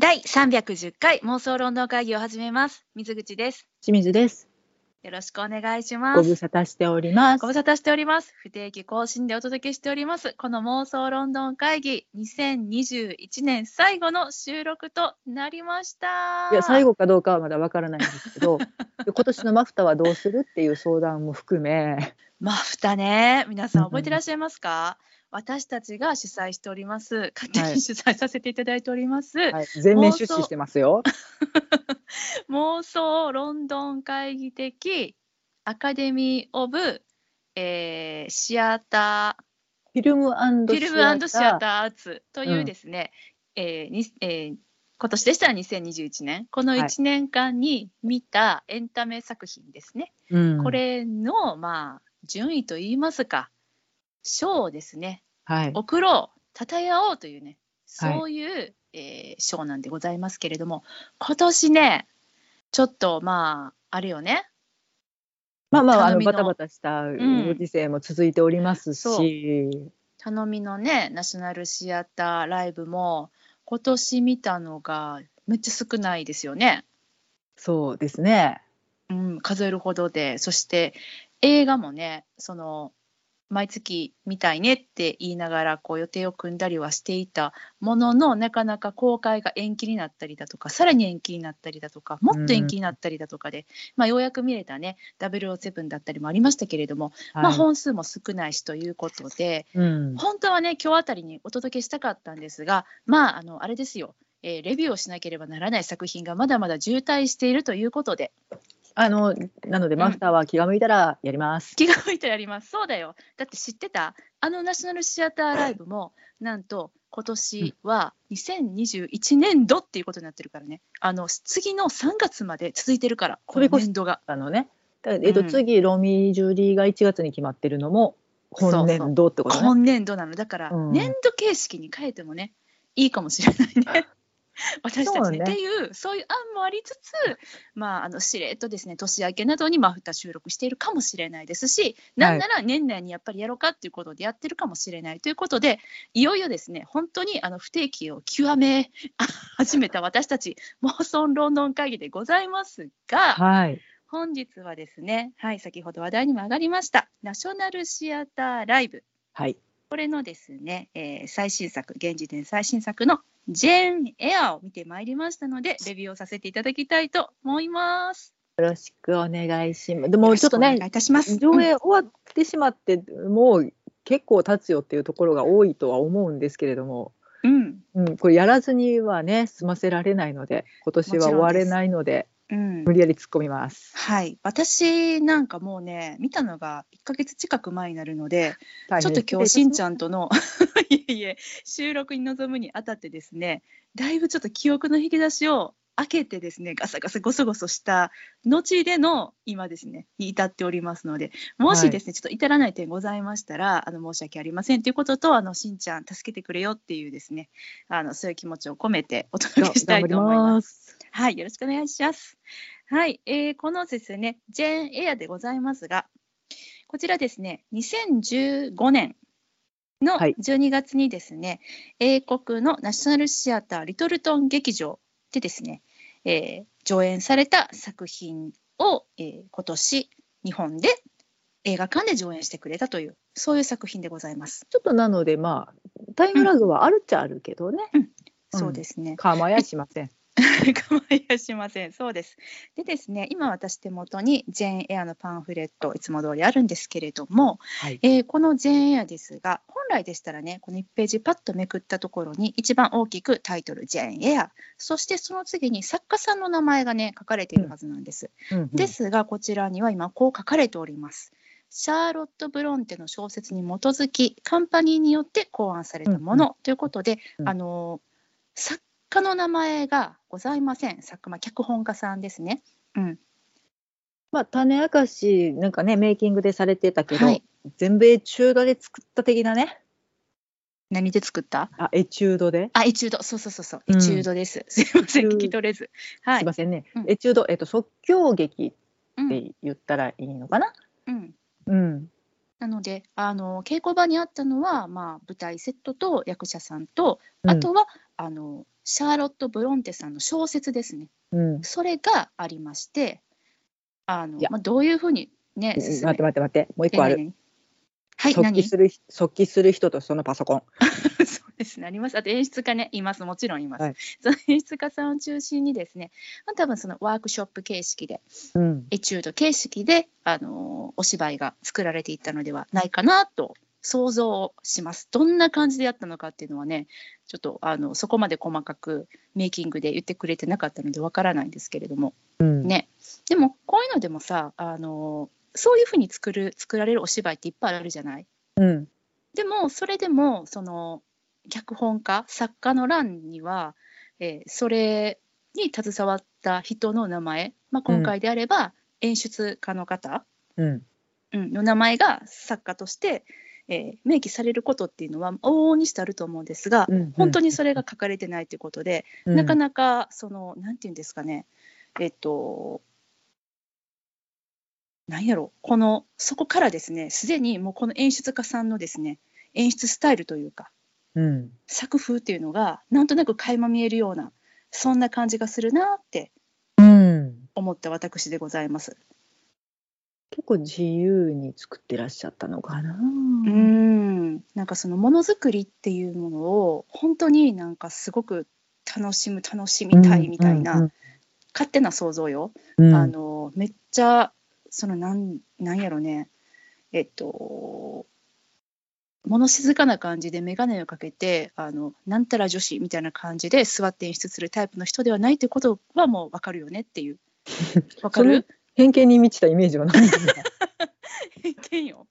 第310回妄想論道会議を始めます。水口です。清水です。よろしくお願いしまごす。無沙汰しておりますご。無沙汰しております。不定期更新でお届けしております。この妄想ロンドン会議2021年最後の収録となりました。いや最後かどうかはまだわからないんですけど、今年のマフタはどうするっていう相談も含め、マフタね、皆さん覚えてらっしゃいますか、私たちが主催しております。勝手はいに主催させていただいております。はい、全面出資してますよ。妄想ロンドン会議的アカデミー・オブ、えーシアタフィルムーフィルムシアー。ターアーツというですね、えーにえー今年でしたら2021年このはい1年間に見たエンタメ作品ですね、うんこ、れのまあ順位といいますか賞をですね。はい、送ろう称え合おうというねはい。そういう、えー賞なんでございますけれども今年ねちょっとまああれよね。まあまああのバタバタしたんご時世も続いておりますそし、頼みのねナショナルシアターライブも今年見たのがめっちゃ少ないですよね、そうですね。うん、数えるほどで。そして映画もねその毎月見たいねって言いながらこう予定を組んだりはしていたもののなかなか公開が延期になったりだとかさらに延期になったりだとかもっと延期になったりだとかで、まあ、ようやく見れたね007だったりもありましたけれども、まあ、はい本数も少ないしということで、うん、本当はね今日あたりにお届けしたかったんですがまああのあれですよ、えーレビューをしなければならない作品がまだまだ渋滞しているということであのなのでん。マフターは気が向いたらやります。気が向いてやります。そうだよ。だって知ってた。あのナショナルシアターライブもなんと今年は2021年度っていうことになってるからね。あの次の3月まで続いてるからこれ年度が。あのね、だえっとうん。次ロミージュリーが1月に決まってるのも今年度ってことね。今年度なの。だからうん。年度形式に変えてもねいいかもしれないね。私たちねねっていうそういう案もありつつ、まあ、あのしれっとですね年明けなどにマフタ収録しているかもしれないですしなんなら年内にやっぱりやろうかっていうことでやってるかもしれないということでいよいよですね本当にあの不定期を極め 始めた私たち妄想ロンドン会議でございますが、はい。本日はですね、はい、先ほど話題にも上がりましたナショナルシアターライブはい。これのですね、えー最新作、現時点最新作のジェーン・エアを見てまいりましたので、レビューをさせていただきたいと思います。よろしくお願いします。でもちょっとねいいたします。上映終わってしまって、もう結構経つよっていうところが多いとは思うんですけれども、うん、うん、これやらずにはね済ませられないので今年は終われないのでうん。無理やり突っ込みます。はい、私なんかもうね、見たのが1ヶ月近く前になるので、ちょっと今日しんちんゃんとの いえいえ収録に臨むにあたってですねだいぶちょっと記憶の引き出しを開けてですねガサガサゴソゴソした後での今ですねに至っておりますのでもしですね、ちょっと至らない点ございましたらあの申し訳ありませんということとあのしんちゃん助けてくれよっていうですねあのそういう気持ちを込めてお届けしたいと思います。す。はい、よろしくお願いします。はい、えーこのですね、ジェーン・エアでございますが、こちらですね、2015年のはい12月にですね、英国のナショナルシアターリトルトン劇場でですね、えー上演された作品を、えー今年日本で映画館で上演してくれたというそういう作品でございます。ちょっとなのでまあタイムラグはあるっちゃあるけどね、うんそうですね。構やしません。構いやしません。そうです。でですね、今私手元にジェーンエアのパンフレットいつも通りあるんですけれども、はい。えーこのジェーンエアですが、本来でしたらね、この1ページパッとめくったところに一番大きくタイトルジェーンエア、そしてその次に作家さんの名前がね書かれているはずなんです。うんうんですがこちらには今こう書かれております。シャーロット・ブロンテの小説に基づきカンパニーによって考案されたものということで、うんあの作家の名前がございません。作家、まあ、脚本家さんですね。うん。まあ種明かしなんかねメイキングでされてたけど、はい。全米中土で作った的なね。何で作った？あエチュードで、あエチュード。そうそうそうそう。うん。エチュードです、すいません。聞き取れず。はい。すいませんね、うん。エチュードえっと即興劇うん。って言ったらいいのかな、うん。うん、なのであの稽古場にあったのは、まあ、舞台セットと役者さんとあとは、あのシャーロット・ブロンテさんの小説ですねうん。それがありましてあのまあ、どういうふうにね待って待って待って、もう一個ある。はい即何帰する人、即帰する人とそのパソコン。そうですね、あります。あと演出家ね、います。もちろんいます。はいその演出家さんを中心にですね、まあ、多分そのワークショップ形式で、うん。エチュード形式で、あのーお芝居が作られていったのではないかなと想像します。どんな感じでやったのかっていうのはね、ちょっとあのそこまで細かくメイキングで言ってくれてなかったのでわからないんですけれども、うん。ね、でもこういうのでもさ、あのーそういうふうに作る作られるお芝居っていっぱいあるじゃない？うん。でもそれでもその脚本家作家の欄には、えーそれに携わった人の名前、まあ、今回であれば演出家の方、うん。うんの名前が作家として、えー明記されることっていうのは往々にしてあると思うんですが、うん本当にそれが書かれてないということで、うんなかなかそのなんていうんですかねえっとなんやろこのそこからですねすでにもうこの演出家さんのですね演出スタイルというかうん。作風っていうのがなんとなく垣間見えるようなそんな感じがするなってうん。思った私でございます。結構自由に作ってらっしゃったのかな。うーん。なんかそのものづくりっていうものを本当になんかすごく楽しむ楽しみたいみたいな、うん勝手な想像よ、うん。あのめっちゃそのなんなんやろね。えっと物静かな感じで眼鏡をかけてあのなんたら女子みたいな感じで座って演出するタイプの人ではないということはもう分かるよねっていう。分かる？偏見に満ちたイメージはないんだ。偏見よ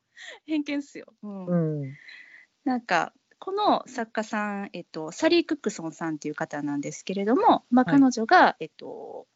偏見っすよ、うんうん。なんかこの作家さん、えっと、サリー・クックソンさんっていう方なんですけれども、まあ、はい彼女が、えっと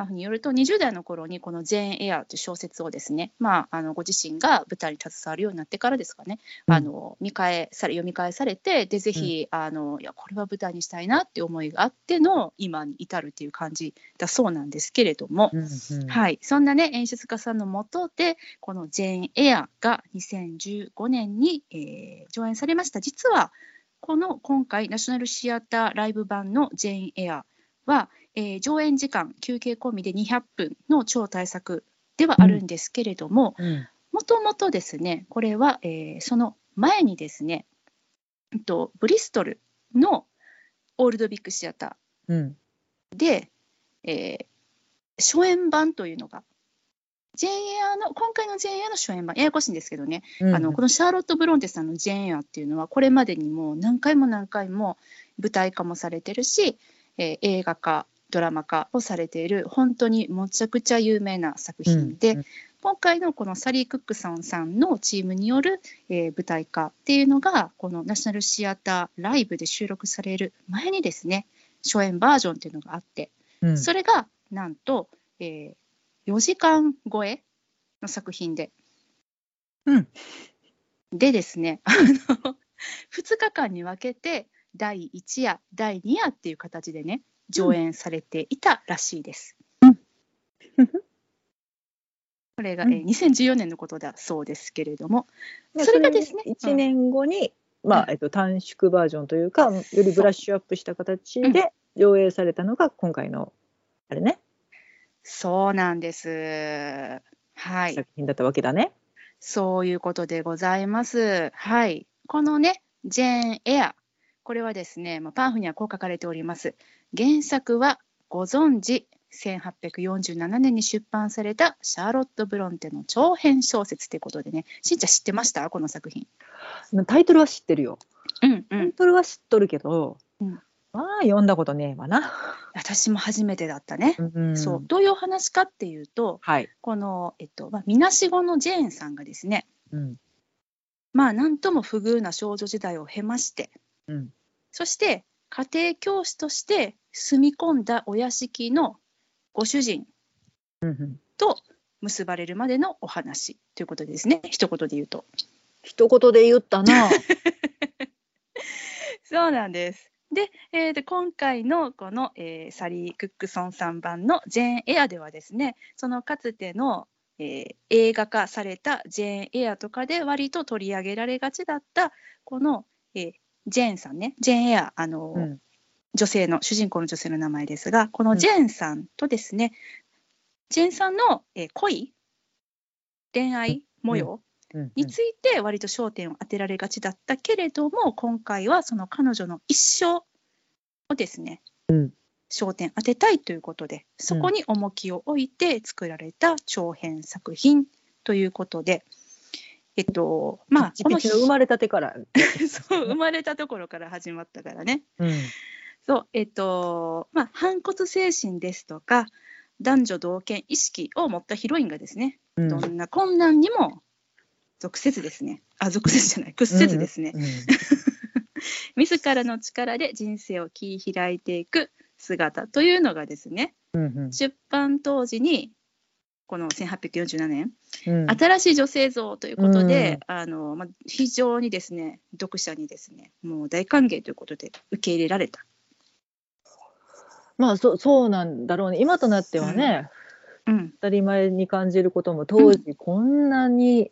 まあ、によると20代の頃にこの「ジェーン・エア」という小説をですね、まあ、あのご自身が舞台に携わるようになってからですかね、うん。あの見返され読み返されてでぜひ、あのいやこれは舞台にしたいなって思いがあっての今に至るっていう感じだそうなんですけれども、うんうん。はい、そんなね演出家さんのもとでこの「ジェーン・エア」が2015年に、えー上演されました。実はこの今回ナショナルシアターライブ版の「ジェーン・エア」は、えー上演時間休憩込みで200分の超大作ではあるんですけれどもうん。もともとですねこれは、えーその前にですね、えっと、ブリストルのオールドビッグシアターうん。で、えー初演版というのが、ジェーンエアの、今回のジェーンエアの初演版、ややこしいんですけどね、うん。あのこのシャーロット・ブロンテさんのジェーンエアっていうのは、これまでにも何回も何回も舞台化もされてるし、えー映画化、ドラマ化をされている、本当にむちゃくちゃ有名な作品で、うん今回のこのサリー・クックソンさんのチームによる、えー舞台化っていうのがこのナショナルシアターライブで収録される前にですね初演バージョンっていうのがあってうん。それがなんと、えー4時間超えの作品で、うん。でですねあの 2日間に分けて第1夜第2夜っていう形でね上演されていたらしいです。これが、えー2014年のことだそうですけれども、まあそれがですね1年後に、まあうんえっと、短縮バージョンというかよりブラッシュアップした形で上映されたのが今回のあれねそうなんです。はい。作品だったわけだね。そういうことでございます。はい。このね、ジェーン・エア。これはですね、まあ、パンフにはこう書かれております。原作はご存知、1847年に出版されたシャーロット・ブロンテの長編小説ということでね、しんちゃん知ってました？この作品。タイトルは知ってるよ。うんうん。タイトルは知っとるけど、うんまあ読んだことねえわな。私も初めてだったね。うんそう。どういうお話かっていうと、はい。この、えっと、まあ、みなしごのジェーンさんがですね、うんまあ、なんとも不遇な少女時代を経まして、うんそして家庭教師として住み込んだお屋敷のご主人と結ばれるまでのお話ということですね、一言で言うと。一言で言ったな。そうなんです。で、えーで今回のこの、えーサリー・クックソンさん版の「ジェーン・エア」ではですねそのかつての、えー映画化されたジェーン・エアとかで割と取り上げられがちだったこの、えージェーンさんね。ジェーン・エアあの、うん。女性の主人公の女性の名前ですがこのジェーンさんとですね、ジェーンさんの、えー恋恋愛模様うん。について割と焦点を当てられがちだったけれども今回はその彼女の一生をですね、うん。焦点当てたいということでそこに重きを置いて作られた長編作品ということで、えっとまあピチピチの生まれたてから。そう生まれたところから始まったからね。うん。そうえっとまあ反骨精神ですとか男女同権意識を持ったヒロインがですねうん。どんな困難にも属せずですね。あ属せずじゃない。屈せずですね、うん。自らの力で人生を切り開いていく姿というのがですねうんうん。出版当時にこの1847年、うん。新しい女性像ということで、あのまあ、非常にですね読者にですねもう大歓迎ということで受け入れられた。まあそそうなんだろうね。今となってはね、うん。当たり前に感じることも当時こんなに、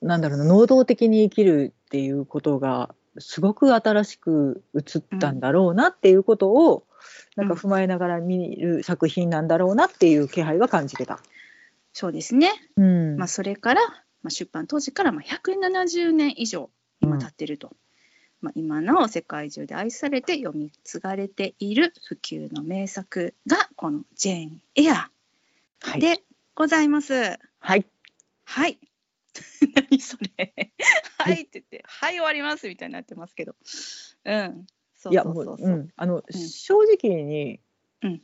なんだろうな能動的に生きるっていうことがすごく新しく映ったんだろうなっていうことを、なんか踏まえながら見る作品なんだろうなっていう気配は感じてた。そうですね、うん。まあ、それから、まあ、出版当時からまあ170年以上今経ってると、まあ、今の世界中で愛されて読み継がれている普及の名作がこの「ジェーン・エアはい」でございます。はい。はい。何それ。はい。って言って、はい終わりますみたいになってますけど。うん。そういやもそうそう。うそう。うん。あの、ん。正直に、うん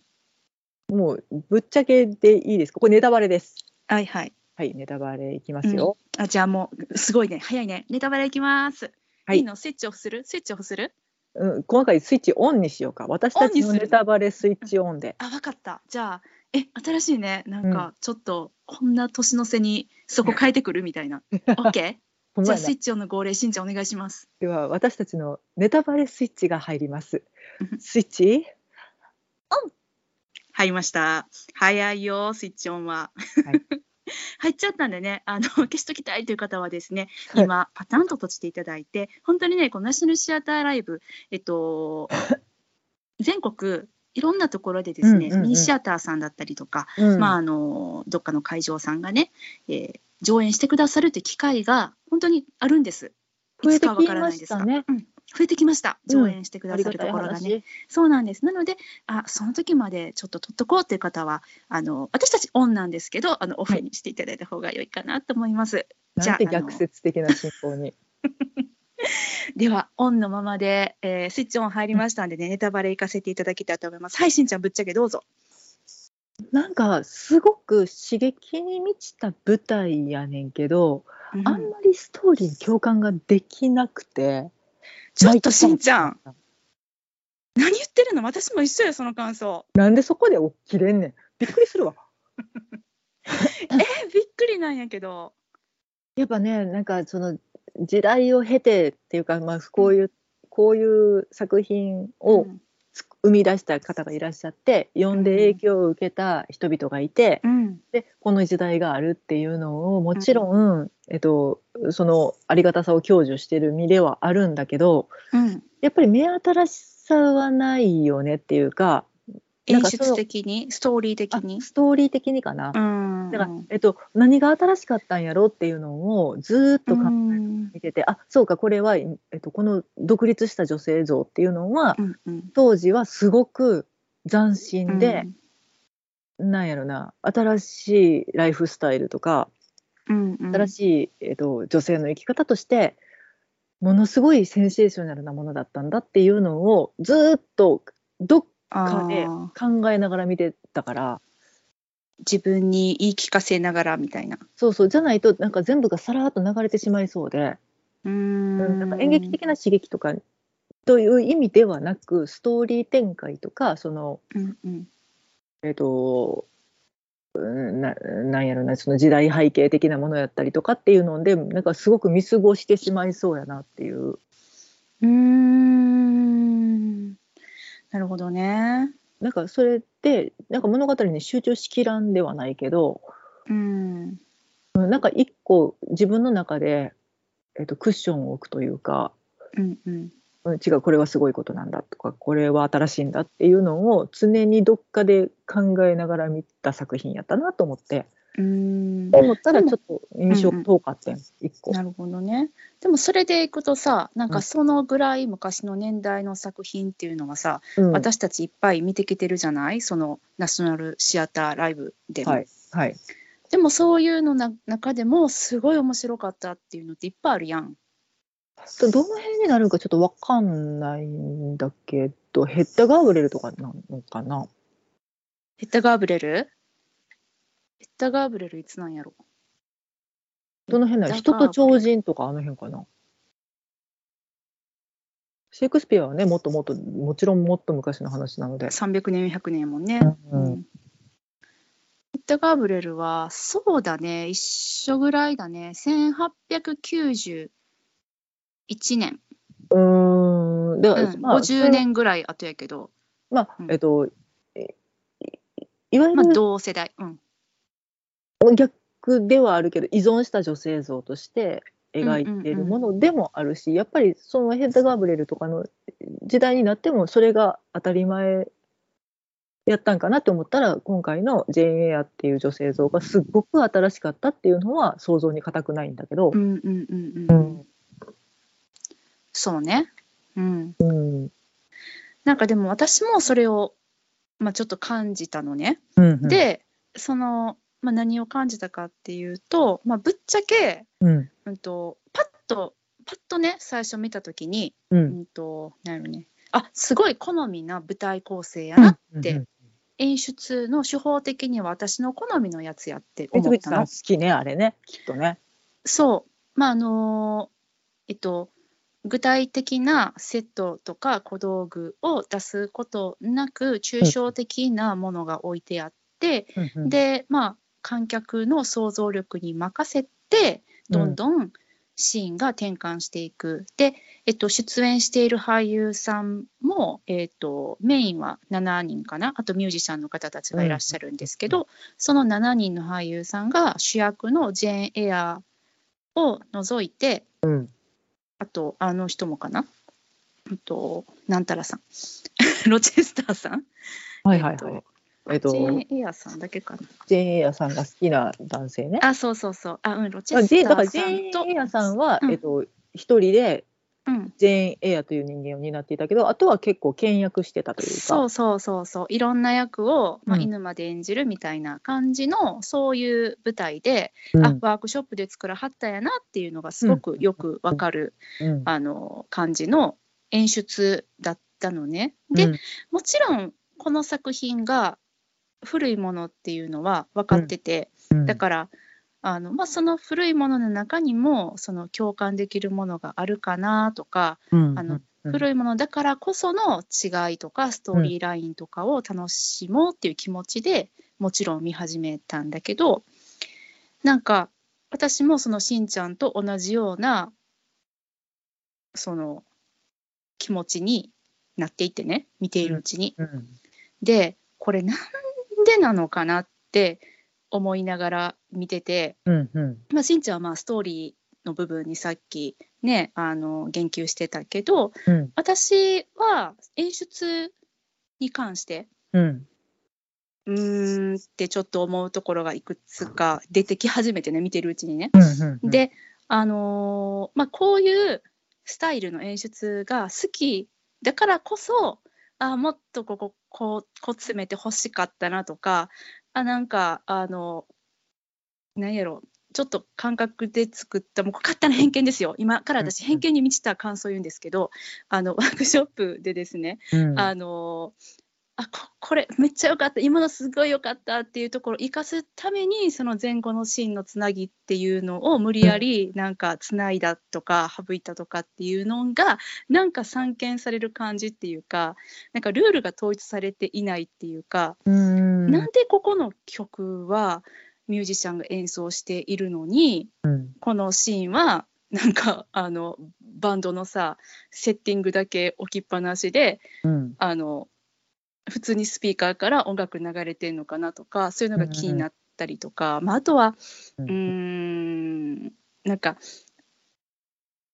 もうぶっちゃけでいいですかこれネタバレです。はいはい。はいネタバレいきますよ。あじゃあもうすごいね早いねネタバレいきます。はいいいの？スイッチオフする？スイッチオフする？うん、今回スイッチオンにしようか。私たちのネタバレスイッチオンで。あわかった。じゃあえ新しいねなんかちょっとこんな年の瀬にそこ変えてくるみたいな。オッケー？じゃあスイッチオンの号令しんちゃんお願いします。では私たちのネタバレスイッチが入りますうん。スイッチ？入りました。早いよ、スイッチオンは。はい。入っちゃったんでね、あの消しときたいという方はですね、はい。今、パタンと閉じていただいて、本当にね、このナショナルシアターライブ、えっと、全国、いろんなところでですね、うんうんうん。ミニシアターさんだったりとか、うん。まあ、あのどっかの会場さんがね、えー上演してくださるという機会が本当にあるんです。いつかわからないですが。ね。うん増えてきました。うん上演してくださるところがね。話。そうなんです。なので、あ、その時までちょっと取っとこうという方は、あの、私たちオンなんですけど、あの、オフにしていただいた方が良いかなと思います。じゃあなんて逆説的な進行に。では、オンのままで、えースイッチオン入りましたんでね、ネタバレ行かせていただきたいと思います。はい、しんちゃん、ぶっちゃけどうぞ。なんかすごく刺激に満ちた舞台やねんけど、うんあんまりストーリーに共感ができなくて。ちょっとしんちゃん、何言ってるの？私も一緒よ、その感想。なんでそこで起きれんねん。びっくりするわ。え、びっくりなんやけど。やっぱねなんかその時代を経てっていうか、まあ、こういう、こういう作品をうんつ生み出した方がいらっしゃって読んで影響を受けた人々がいて、うん。でこの時代があるっていうのをもちろん、えっと、そのありがたさを享受してる身ではあるんだけどうん。やっぱり目新しさはないよねっていうか演出的に、ストーリー的あに？ストーリー的にかな。うん。だから、えっと、何が新しかったんやろっていうのをずーっと考えうん見てて、あそうかこれは、えっと、この独立した女性像っていうのはうんうん当時はすごく斬新で、なんやろな新しいライフスタイルとかうんうん、新しい、えっと、女性の生き方としてものすごいセンセーショナルなものだったんだっていうのをずーっとどっかで考えながら見てたから。自分に言い聞かせながらみたいな。そうそう。じゃないとなんか全部がさらっと流れてしまいそうで。うん。ん。なんか演劇的な刺激とかという意味ではなくストーリー展開とかそのうんうん。えっ、とうんななんやろなその時代背景的なものやったりとかっていうのでなんかすごく見過ごしてしまいそうやなっていう。うーんなるほどね。なんかそれってなんか物語に集中しきらんではないけどうん。うんなんか一個自分の中で、えっと、クッションを置くというか、うんうんうん。違うこれはすごいことなんだとかこれは新しいんだっていうのを常にどっかで考えながら見た作品やったなと思ってうん思ったらちょっと印象遠かったん一個。なるほどね。でもそれでいくとさなんかそのぐらい昔の年代の作品っていうのはさ、うん私たちいっぱい見てきてるじゃない？そのナショナルシアターライブでも。はいはいでもそういうのな中でもすごい面白かったっていうのっていっぱいあるやん。どどの辺になるかちょっとわかんないんだけどヘッダガーブレルとかなのかな？ヘッダガーブレル？ヘッダガーブレルいつなんやろ？どの辺なの人と超人とかあの辺かな？シェイクスピアはねもっともっともちろんもっと昔の話なので。300年400年やもんね。うんうん。ヘッダガーブレルはそうだね。一緒ぐらいだね。1891年、うーん。だから、うん。まあ50年ぐらい後やけど、まあうん。えっといいわゆまあ、る同世代、うん、逆ではあるけど依存した女性像として描いているものでもあるし、やっぱりそのヘッダ・ガーブレルとかの時代になってもそれが当たり前やったんかなって思ったら今回のジェーン・エアっていう女性像がすっごく新しかったっていうのは想像に難くないんだけど。う、んうんうんうん、ううんん、そうね、うん、うん。なんかでも私もそれを、まあ、ちょっと感じたのね。うんうん、でその、まあ、何を感じたかっていうと、まあ、ぶっちゃけ、うん。うん、とパッとパッとね最初見た時に、ううんん、となんやろね。あすごい好みな舞台構成やなって、うん演出の手法的には私の好みのやつやって三思ったの。好。きねあれね。きっとね。そう。まああのえっと具体的なセットとか小道具を出すことなく抽象的なものが置いてあって、うんうん。でまあ観客の想像力に任せてどんどんシーンが転換していく。で、えっと、出演している俳優さんも、えっと、メインは7人かな？あとミュージシャンの方たちがいらっしゃるんですけど、その7人の俳優さんが主役のジェーン・エアを除いてうん。あとあの人もかな？あとなんたらさん。ロチェスターさん。はいはいはい。えっとジェーン・エアさんだけかな。ジェーン・エアさんが好きな男性ね。あそうそうそう。あうんロチあェスターさんと。ェーン・エアさんは、うん。えっと一人でうん。ジェーン・エアという人間を担っていたけどあとは結構倹約してたというか。そうそうそうそう。いろんな役を、まあ、うん。犬まで演じるみたいな感じの、そういう舞台で、うん。あワークショップで作らはったやなっていうのがすごくよくわかる、うん。あの感じの演出だったのね。で、うん。もちろんこの作品が古いものっていうのは分かってて、うん。だからあの、まあ、その古いものの中にもその共感できるものがあるかなとか、うん。あのうん。古いものだからこその違いとかストーリーラインとかを楽しもうっていう気持ちでもちろん見始めたんだけどなんか私もそのしんちゃんと同じようなその気持ちになっていってね見ているうちに。うん。でこれなんでなのかなって思いながら見てて、うんうん。まあ、しんちゃんはまあストーリーの部分にさっきねあの言及してたけどうん。私は演出に関してうん。うーんってちょっと思うところがいくつか出てき始めてね見てるうちにね。うんうんであのーまあこういうスタイルの演出が好きだからこそあもっとこここうこう詰めて欲しかったなとかあなんかあの何やろちょっと感覚で作ったもう勝手な偏見ですよ。今から私うん偏見に満ちた感想を言うんですけどあのワークショップでですねうん。あのあここれめっちゃ良かった。今のすごい良かったっていうところを生かすためにその前後のシーンのつなぎっていうのを無理やりなんかつないだとか省いたとかっていうのがなんか散見される感じっていうかなんかルールが統一されていないっていうか、うん。なんでここの曲はミュージシャンが演奏しているのにうん。このシーンはなんかあのバンドのさセッティングだけ置きっぱなしでうん。あの普通にスピーカーから音楽流れてるのかなとかそういうのが気になっったりとか、まあ、あとはううーんなんか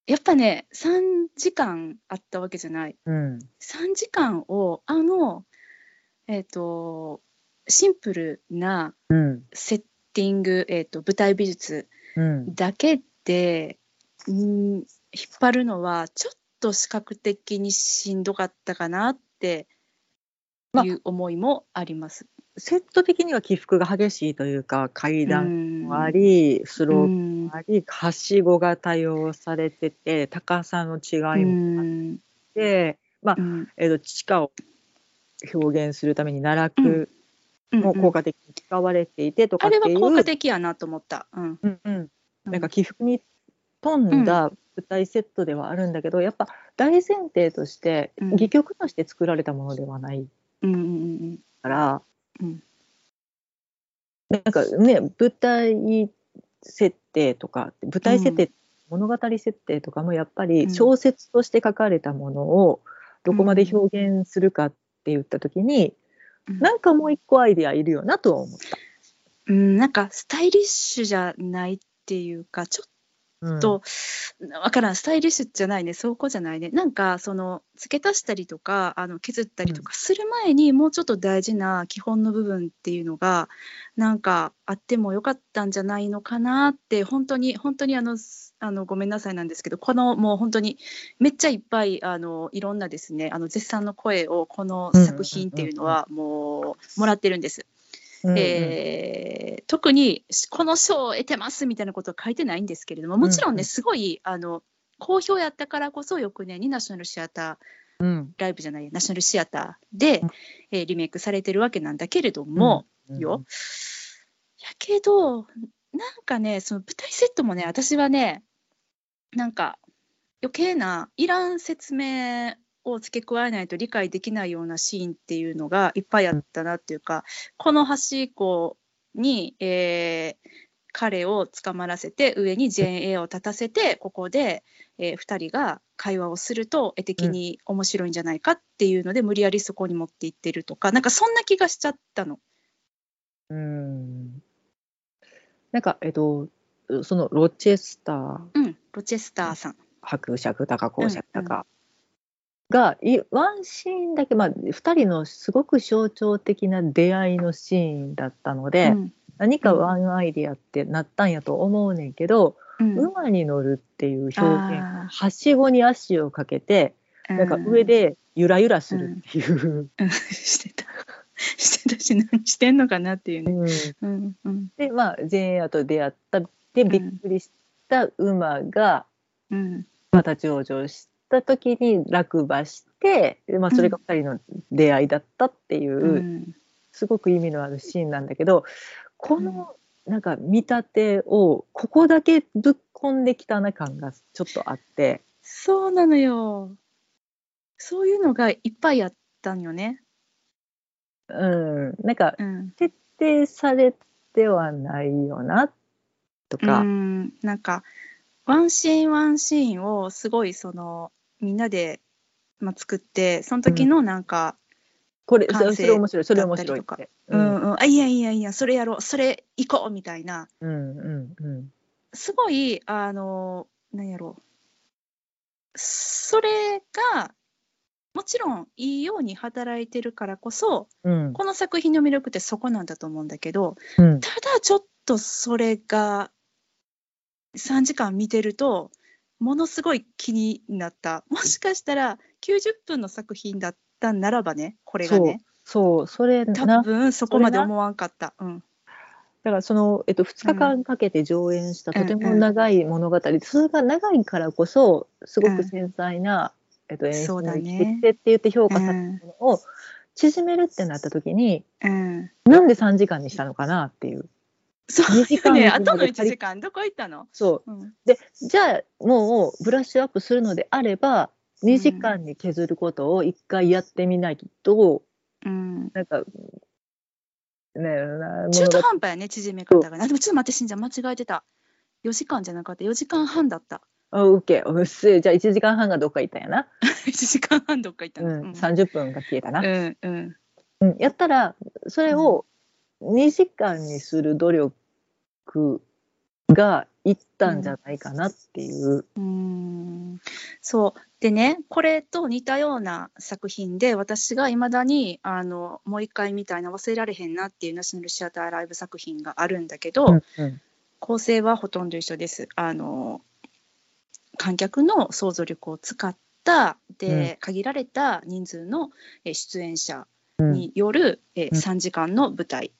やっぱね3時間あったわけじゃない。うん。3時間をあのえっ、とシンプルなうん。セッティング、えー、と舞台美術うん。だけでうん引っ張るのはちょっと視覚的にしんどかったかなってまあいう思いもあります。セット的には起伏が激しいというか階段うんもあり、スロープうんもあり、はしごが多用されてて高さの違ういもあっんて、まあうん。えー、と地下を表現するために奈落も効果的に使われていてとかあっていう、れは効果的やなと思った。うん。うんうん、なんか起伏に富んだ舞台セットではあるんだけど、やっぱ大前提としてうん。戯曲として作られたものではないうんうんうんから、うんなんかね舞台設定とか舞台設定、物語設定とかもやっぱうんり小説として書かれたものをどこまで表現するかって言った時に、うんなんかもう一個アイデアいるよなとは思った。うん、なんかスタイリッシュじゃないっていうかちょっうんと、わからんスタイリッシュじゃないね。そうこじゃないね。なんかその付け足したりとかあの削ったりとかする前に、もうちょっと大事な基本の部分っていうのがなんかあってもよかったんじゃないのかなって本当に本当にあのあのごめんなさいなんですけどこのもう本当にめっちゃいっぱいあのいろんなですねあの絶賛の声をこの作品っていうのはもうもらってるんです。うんうん。えー特にこの賞を得てますみたいなことは書いてないんですけれどももちろん。うんうんねすごいあの好評やったからこそ翌年にナショナルシアターうん。ライブじゃないナショナルシアターで、うん。えーリメイクされてるわけなんだけれども、うん。よ。やけどなんかねその舞台セットもね私はねなんか余計ないらん説明を付け加えないと理解できないようなシーンっていうのがいっぱいあったなっていうか、この端っこに、えー彼を捕まらせて上にジェーン・エアを立たせてここで、え2人が会話をすると絵的に面白いんじゃないかっていうので、無理やりそこに持っていってるとかなんかそんな気がしちゃったの。うんなんかえっとそのロチェスターうん、ロチェスターさん。伯爵だか公爵だか、がいワンシーンだけ、まあ、2人のすごく象徴的な出会いのシーンだったので、うん。何かワンアイディアってなったんやと思うねんけど、うん。馬に乗るっていう表現はしごに足をかけてなんか上、でゆらゆらするっていう。うん。してた。してたし何してんのかなっていうね。うん。うんうん。でまあジェーンエアと出会ったでびっくりした馬が、うん。まあ、立ち往生した時に落馬して、でまあ、それが2人の出会いだったっていう、うんすごく意味のあるシーンなんだけどこのなんか見立てをここだけぶっ込んできたな感がちょっとあって、そうなのよ。そういうのがいっぱいあったんよね。うん、なんかうん。徹底されてはないよなとか。うん、なんかワンシーンワンシーンをすごいそのみんなで、まあ、作ってその時のなんか、これそれ面白いそれ面白いっだったて。ううん。んうん。あいやいやいやそれやろうそれ行こうみたいな。うんうんうん。すごいあのなんやろう。それがもちろんいいように働いてるからこそうん。この作品の魅力ってそこなんだと思うんだけどうん。ただちょっとそれが3時間見てるとものすごい気になった。もしかしたら90分の作品だったんならばねこれがね。そうそれ多な。分そこまで思わんかった。うん。だからその、えっと、2日間かけて上演したうん。とても長い物語、それが長いからこそすごく繊細な、えっと、演出の生きだね。てきてって言って評価されうんたものを縮めるってなった時にうん。なんで3時間にしたのかなっていう。そう2時間ね、のあとの1足り時間、どこ行ったの、そう。うん、でじゃあもうブラッシュアップするのであれば2時間に削ることを1回やってみないと、うん、なんかねな中途半端やね、縮め方が。あでもちょっと待って、しんちゃん、間違えてた。4時間じゃなかった、4時間半だった。あ OK うっせえじゃあ1時間半がどっか行ったんやな、1時間半どっか行ったうん。の。うん。30分が消えたな、うんうん。うん、やったらそれを2時間にする努力がいったんじゃないかなっていう。うーんそうでねこれと似たような作品で私がいまだにあのもう一回見たいな忘れられへんなっていうナショナルシアターライブ作品があるんだけど、うんうん構成はほとんど一緒です。あの観客の想像力を使ったで、限られた人数のえ出演者うんによる、えうん3時間の舞台。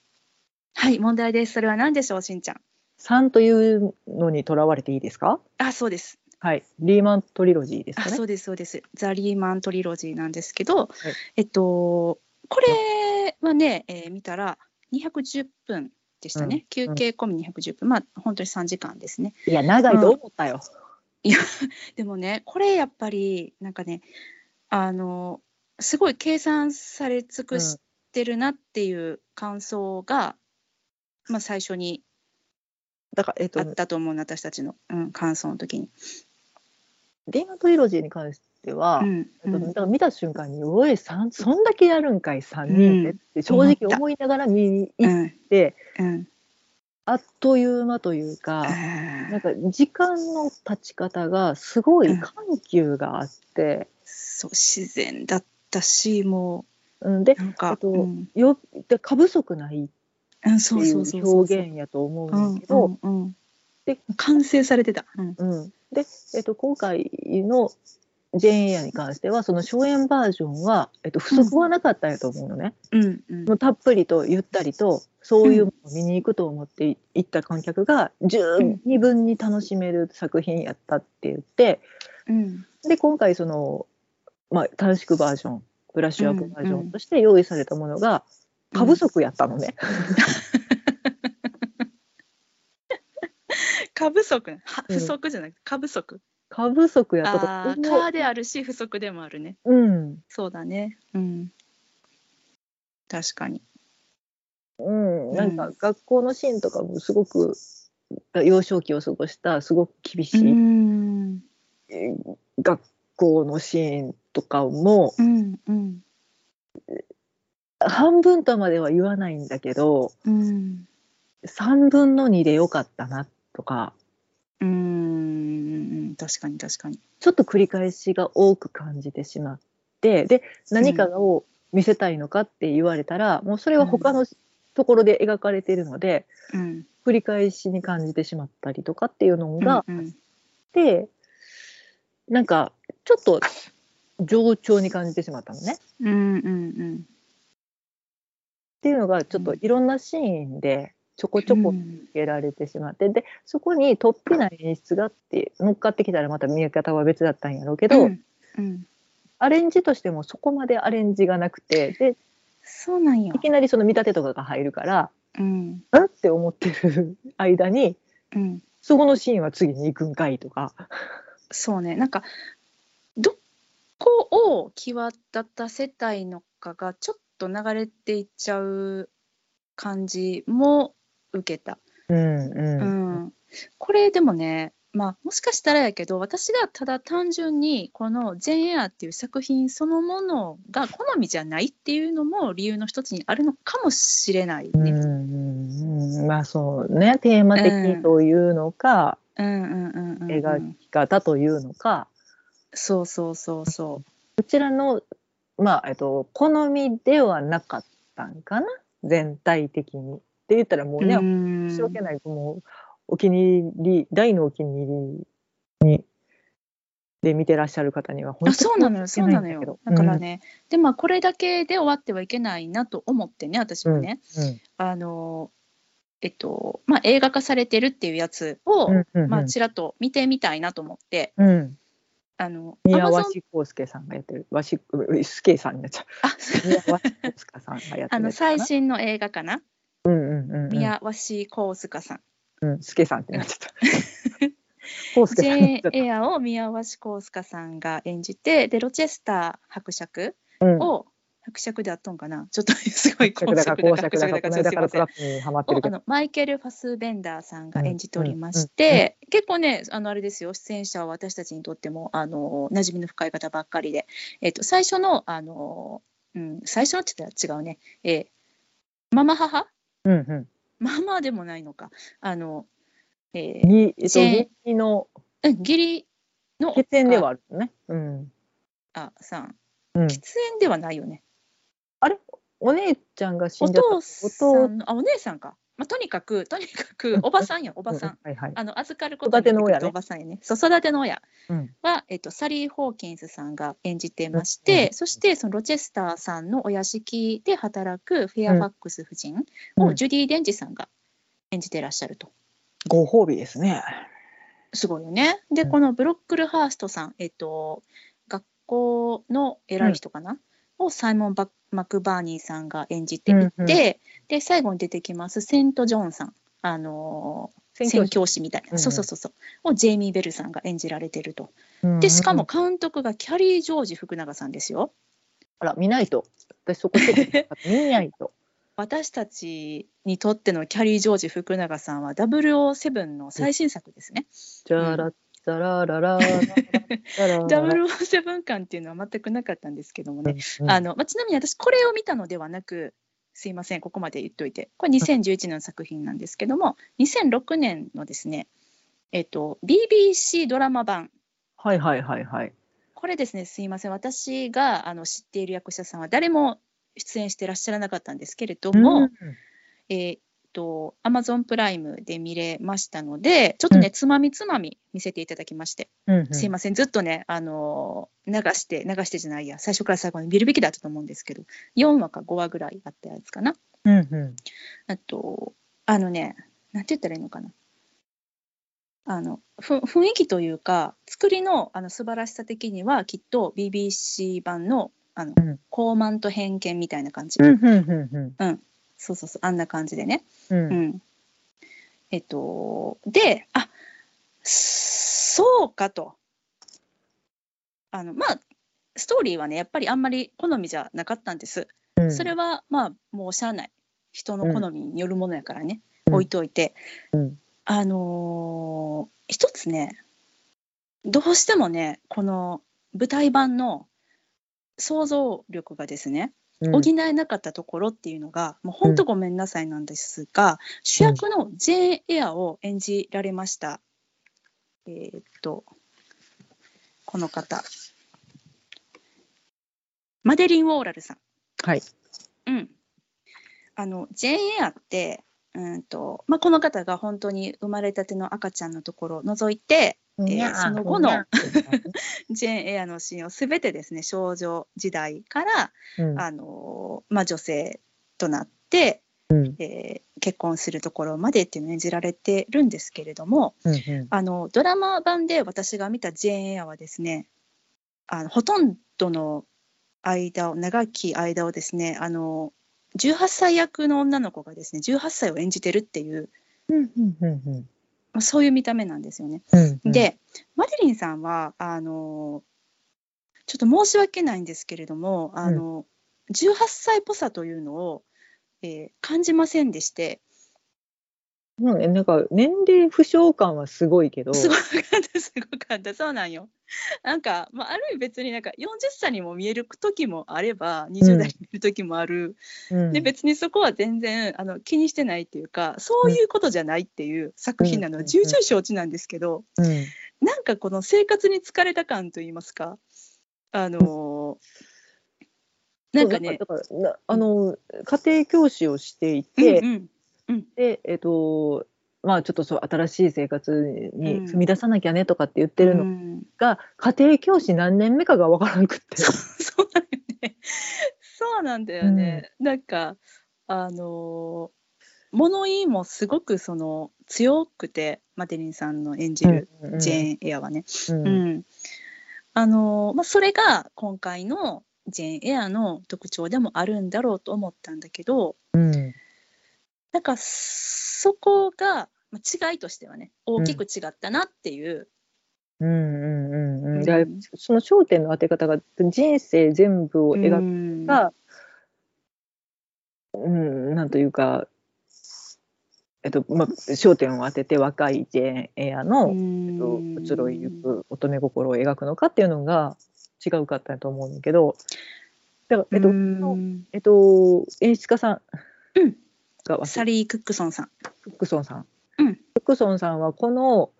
はい問題です。それは何でしょうしんちゃん？3というのにとらわれていいですか？あそうです。はい。リーマントリロジーですかね。あそうですそうです。ザ・リーマントリロジーなんですけど、えっとこれはね、えー見たら210分でしたね、うん休憩込み210分まあ本当に3時間ですねいや、長いと思ったよ。でもねこれやっぱりなんかねあのすごい計算され尽くしてるなっていう感想が、まあ、最初にだから、えっとあ、ったと思うの私たちの、うん、感想の時に。リーマントリロジーに関しては、うんえっとうん。だから見た瞬間に、おい、さんそんだけやるんかい、3人でって正直思いながら見にう行っんて、うんあっという間というか、なんか時間の経ち方がすごい緩急があって、そう自然だったしもう。ん、でうなんか、えっとうん。よで過不足ないっうん、てそういそう。表現やと思うんだけど、で完成されてた。うん。うん、で、えっと、今回のジェーン・エアに関してはその初演バージョンは、えっと、不足はなかったんやと思うのね、うんうん。もうたっぷりとゆったりとそういうものを見に行くと思っていった観客が十二分に楽しめる作品やったって言ってうん。で今回その、まあ、短縮バージョンブラッシュアップバージョンとして用意されたものが過不足やったのね。過不足不足じゃなくて過不足。過不足やったとああ、思過であるし不足でもあるね。う。うんそうだね。うん。確かに。うん、なんか学校のシーンとかもすごく幼少期を過ごしたすごく厳しい、ん。えー学校のシーンとかもうんうん半分とまでは言わないんだけどうん。3分の2でよかったなとかうん。確かに確かに。ちょっと繰り返しが多く感じてしまってで何かを見せたいのかって言われたら、もうそれは他のところで描かれているので、うん。繰り返しに感じてしまったりとかっていうのがあっうんて、なんかちょっと冗長に感じてしまったのね。うんうんっていうのがちょっといろんなシーンでちょこちょこうんつけられてしまって、でそこに突飛な演出があって乗っかってきたらまた見え方は別だったんやろうけど、うんうん。アレンジとしてもそこまでアレンジがなくてでそうなんやい。きなりその見立てとかが入るからうんうんって思ってる間にうん。そこのシーンは次に行くんかいとか。そうねなんかどこを際立たせたいのかがちょっと流れていっちゃう感じも受けた。うんううん。ん、これでもねまあもしかしたらやけど私がただ単純にこの「ジェーン・エア」っていう作品そのものが好みじゃないっていうのも理由の一つにあるのかもしれないね。うんうんうん。まあそうね。テーマ的というのか、うん。うんうんうんうん描き方というのか。そうそうそうそこちらのまあえっと好みではなかったんかな？全体的に。って言ったらもう。うね、うん。申し訳ない。もうお気に入り大のお気に入りにで見てらっしゃる方には本あそうなのよ。そうないのよ。だから、ね、でまあこれだけで終わってはいけないなと思ってね私もね、うんうん。あのえっとまあ映画化されてるっていうやつを、うんうんうん。まあちらっと見てみたいなと思って。うんあの宮鷲康介さんがやってる。わしうすけいさんになっちゃう。あ宮鷲康介さんがやってるあの最新の映画かな、うんうんうんうん。宮鷲幸塚さん。うんすけさんってなっちゃった。康介ジさんになっちゃっェーン・エアを宮鷲幸塚さんが演じてでロチェスター伯爵を、伯爵であっとんかな？ちょっとすごい公爵だから公爵だからこの間からトラップにはまってるけどをあのマイケル・ファスベンダーさんが演じておりまして、結構ねあのあれですよ出演者は私たちにとってもあの馴染みの深い方ばっかりで、えっと最初のあの、うん、最初のって言ったら違うね、えーママ母？うんうん。まあまあでもないのか。あの、えーに、えっと、義理のうん、義理の血縁ではあるのね。うん。あさん、うん。血縁ではないよね。お姉ちゃんが死おんじゃった。父さんの、あ、お姉さんか。まあ、とにかく、とにかく、おばさんや、おばさん。はいはい。あの預かることに育ての親おばさんやね。そう育ての親うんは、えっと、サリー・ホーキンスさんが演じてまして、うんそしてそのロチェスターさんのお屋敷で働くフェアファックス夫人をうんジュディ・デンジさんが演じてらっしゃると。ご褒美ですね。すごいよね。で、うんこのブロックルハーストさん、えっと、学校の偉い人かな、をサイモンバ・マクバーニーさんが演じていて、うんうんで、最後に出てきますセント・ジョンさん。あの宣教師みたいな、うんうんそうそうそうそうをジェイミー・ベルさんが演じられてると。うんでしかも、監督がキャリー・ジョージ福永さんですよ。あら、見ないと。私そこ 見ないと。私たちにとってのキャリー・ジョージ福永さんは007の最新作ですね。じゃら、ざららららららら。007感っていうのは全くなかったんですけどもね。うんあのまあ、ちなみに私これを見たのではなくすいませんここまで言っといてこれ2011年の作品なんですけども2006年のですね、えっと、BBC ドラマ版はいはいはいはい。これですねすいません私があの知っている役者さんは誰も出演してらっしゃらなかったんですけれども、うんえーっと Amazon プライムで見れましたのでちょっとね、うん。つまみつまみ見せていただきまして、うんうん。すいませんずっとねあのー流して流してじゃないや最初から最後に見るべきだったと思うんですけど4話か5話ぐらいあったやつかな。うんうん。あとあのねなんて言ったらいいのかな。あのふ雰囲気というか作りのあの素晴らしさ的にはきっと BBC 版のあの、うん。高慢と偏見みたいな感じ、うんうんうん。うんそうそうそうあんな感じでねうんうん。えっと、で、あそうかと。あの、まあ、ストーリーはね、やっぱりあんまり好みじゃなかったんです。うんそれは、まあ、もうしゃあない。人の好みによるものやからね、うん置いといて。うんあのー一つね、どうしてもね、この舞台版の想像力がですね、うん補えなかったところっていうのが、もう本当ごめんなさいなんですが、主役のジェーン・エアを演じられました、えーっとこの方。マデリン・ウォーラルさん。はい。うん、あのジェーン・エアってうんと、まあ、この方が本当に生まれたての赤ちゃんのところを除いてえーその後の ジェーン・エアのシーンを全てですね少女時代からうん。あのまあ、女性となって、うん。えー結婚するところまでっていうのを演じられてるんですけれどもうんうん。あのドラマ版で私が見たジェーン・エアはですねあのほとんどの間を長き間をですねあの18歳役の女の子がですね18歳を演じてるっていう、うんうんうんまあ、そういう見た目なんですよね。うんうんでマデリンさんはあのちょっと申し訳ないんですけれどもあの、18歳っぽさというのを、えー感じませんでしてなんか年齢不詳感はすごいけどすごかったすごかったそうなんよ。なんか、まあ、ある意味別になんか40歳にも見える時もあれば20代に見える時もある、うん。で別にそこは全然あの気にしてないっていうかそういうことじゃないっていう作品なの。はうん。重々承知なんですけど、うん。なんかこの生活に疲れた感といいますかあのーなんかねあの家庭教師をしていて、うんうん。でえっ、とまあちょっとそう新しい生活にうん踏み出さなきゃねとかって言ってるのうんが、家庭教師何年目かがわからなくって。そう ね。そうなんだよね。なんかあのー物言いもすごくその強くてマデリンさんの演じるジェーン・エアはね。うんうんあのーまあ、それが今回のジェーン・エアの特徴でもあるんだろうと思ったんだけどうんなんかそこがまあ違いとしてはね大きく違ったなっていう。うん。うんうんうんうん。だその焦点の当て方が人生全部を描うん。くか、うん、なんというか、えっとまあ、焦点を当てて若いジェーン・エアの、えっと、移ろいゆく乙女心を描くのかっていうのが違うかったと思うんだけどだから、えっとうん。えっと、演出家さんうん。がサリー・クックソンさん。クックソンさん。うんクソンさんはこの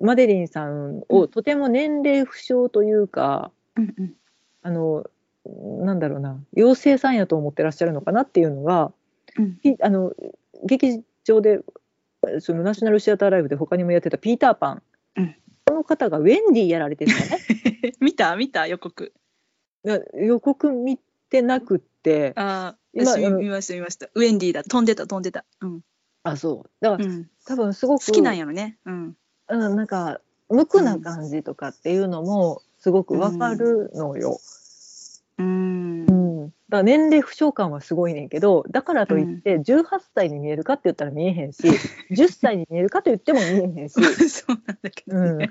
マデリンさんをとても年齢不詳というか、うんうんあのなんだろうな妖精さんやと思ってらっしゃるのかなっていうのがうんひあの劇場でそのナショナルシアターライブで他にもやってたピーターパン、うんこの方がウェンディやられてるのね 見た見た予告。な予告見てなくってああ、見ました見ました。ウェンディだ。飛んでた飛んでた。うん。あそうだから、うん、多分すごく好きなんやろね。うん。うん、なんか無垢な感じとかっていうのもすごくわかるのよ。うんう。ん、だから年齢不詳感はすごいねんけどだからといって18歳に見えるかって言ったら見えへんし 10歳に見えるかと言っても見えへんし。そうなんだけどね。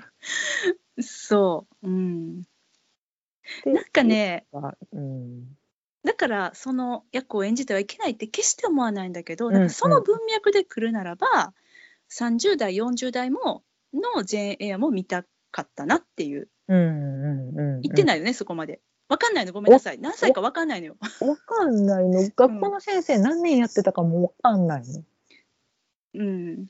そう。うん。でなんかね、うんだからその役を演じてはいけないって決して思わないんだけど、んなんかその文脈で来るならば、30代40代ものジェーン・エアも見たかったなっていううんうんうん、言ってないよね、そこまで。わかんないのごめんなさい。何歳かわかんないのよ。わかんないの学校の先生何年やってたかもわかんないの。うん。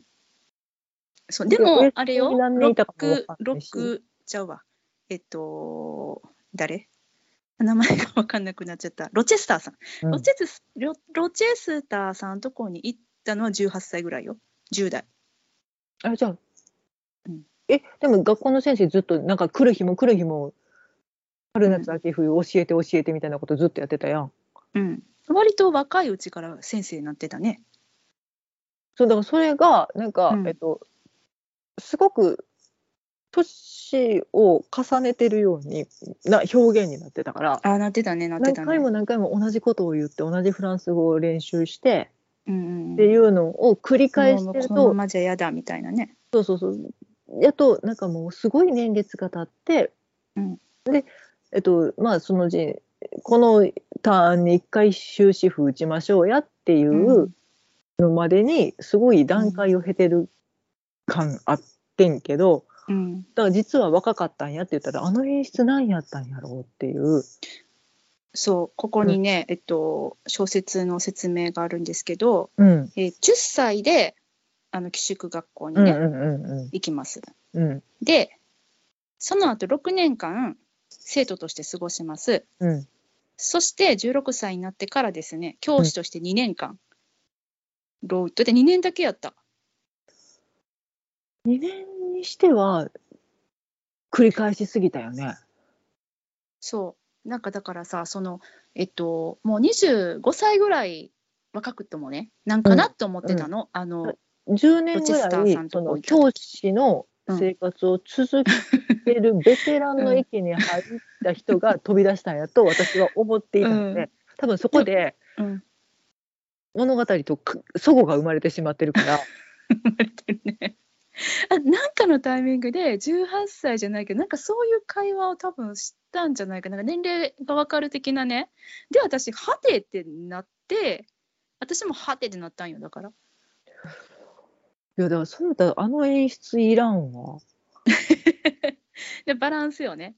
そうででもあれよ、何ロッちゃうわ。えっと誰？名前がわかんなくなっちゃった。ロチェスターさん。うんロチェスロロチェスターさんとこに行ったのは18歳ぐらいよ。10代。あじゃあ、うんえでも学校の先生ずっとなんか来る日も来る日も春夏秋冬教えて教えてみたいなことずっとやってたやん。うん。割と若いうちから先生になってたね。そうだからそれがなんか、うんえっとすごく年を重ねてるようにな表現になってたから。ああ、なってたね、なってたね。何回も何回も同じことを言って同じフランス語を練習してうんうん、っていうのを繰り返してるとこのままじゃ嫌だみたいなね。そうそうそう。やとなんかもうすごい年月が経って、うん。でえっとまあそのうちこのターンに一回終止符打ちましょうやっていうのまでにすごい段階を経てる感あってんけど、うん。だから実は若かったんやって言ったらあの演出何やったんやろうっていう。そう、ここにね、えっと、小説の説明があるんですけど、うんえー10歳であの寄宿学校にね、うんうんうん行きます。うんうんで、その後6年間生徒として過ごします。うんそして16歳になってからですね、教師として2年間、ローイットで2年だけやった。2年にしては繰り返しすぎたよね。そう。なんかだからさ、その、えっと、もう25歳ぐらい若くてもね、なんかなって思ってたの？あの、10年ぐらいその教師の生活を続けるベテランの域に入った人が飛び出したんやと私は思っていたので、うん多分そこでうん。物語とく齟齬が生まれてしまってるから 生まれてるね。あなんかのタイミングで18歳じゃないけどなんかそういう会話を多分したんじゃないか。ななんか年齢が分かる的なね。で私「はて」ってなって私も「はて」ってなったんよだから。いやだからそうやったらあの演出いらんわ。でバランスよね。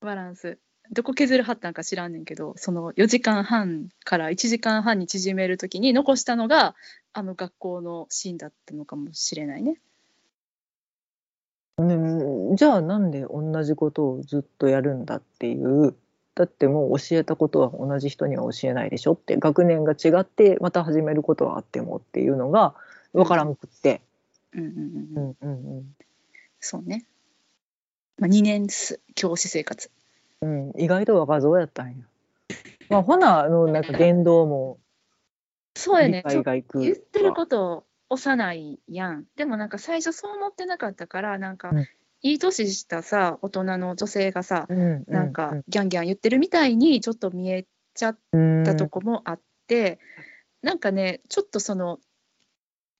バランス。どこ削るはったんか知らんねんけどその4時間半から1時間半に縮めるときに残したのがあの学校のシーンだったのかもしれないねうん、じゃあなんで同じことをずっとやるんだっていうだってもう教えたことは同じ人には教えないでしょって学年が違ってまた始めることはあってもっていうのが分からんくって、うん。うんうんううん。んうんうん。そうね、まあ、2年教師生活。うん、意外と若造やったんや。まあほなあのなんか言動も理そうやね。言ってること幼いやん。でもなんか最初そう思ってなかったからなんか、うん。いい年したさ大人の女性がさ、うんなんかギャンギャン言ってるみたいにちょっと見えちゃっうんたとこもあって、なんかねちょっとその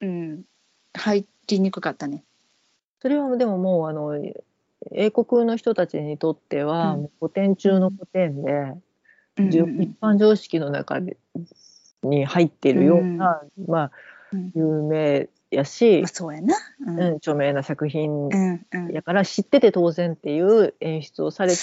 うん入りにくかったね。それはでももうあの英国の人たちにとっては、う古典中の古典で、うん。一般常識の中でに入っているような、まあうん有名やしまあ、、そうやな。うん。うん、著名な作品やから知ってて当然っていう演出をされて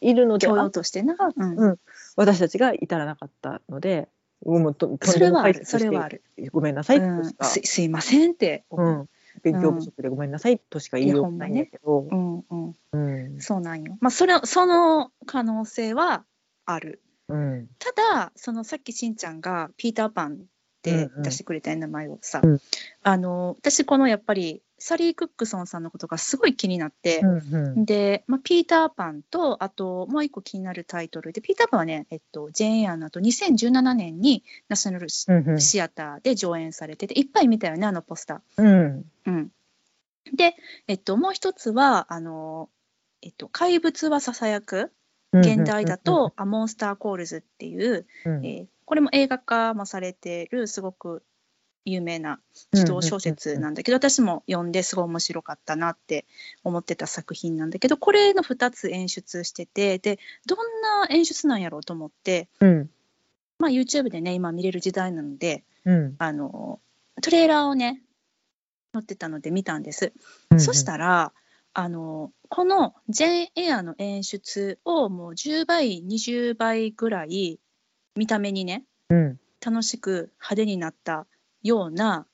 いるので教あ養としてな。うん。うん。私たちが至らなかったのでもうとそれはある。それはある、ごめんなさいとうん。しか、すすいませんってう思ん、勉強不足でごめんなさいとしか言いようがないんだけど。う、うん。うんうん。そうなんよ。まあそれその可能性はある。うん。ただそのさっきしんちゃんがピーターパンってうんうん。出してくれた名前をさ、うん。あの私このやっぱりサリー・クックソンさんのことがすごい気になって、うんうん。で、まあ、ピーターパンとあともう一個気になるタイトルでピーターパンはね、えっと、ジェーン・エアの後2017年にナショナルシアターで上演されてていっぱい見たよねあのポスター。うん。うん、で、えっと、もう一つはあの、えっと「怪物はささやく」現代だと「アモンスター・コールズ」っていう、うん。えーこれも映画化もされてるすごく有名な児童小説なんだけど、私も読んですごい面白かったなって思ってた作品なんだけどこれの2つ演出しててでどんな演出なんやろうと思って、うん。まあ、YouTube でね今見れる時代なのでうん。あのトレーラーをね載ってたので見たんです。うんそしたらあのこのジェーン・エアの演出をもう10倍20倍ぐらい見た目にねうん。楽しく派手になったような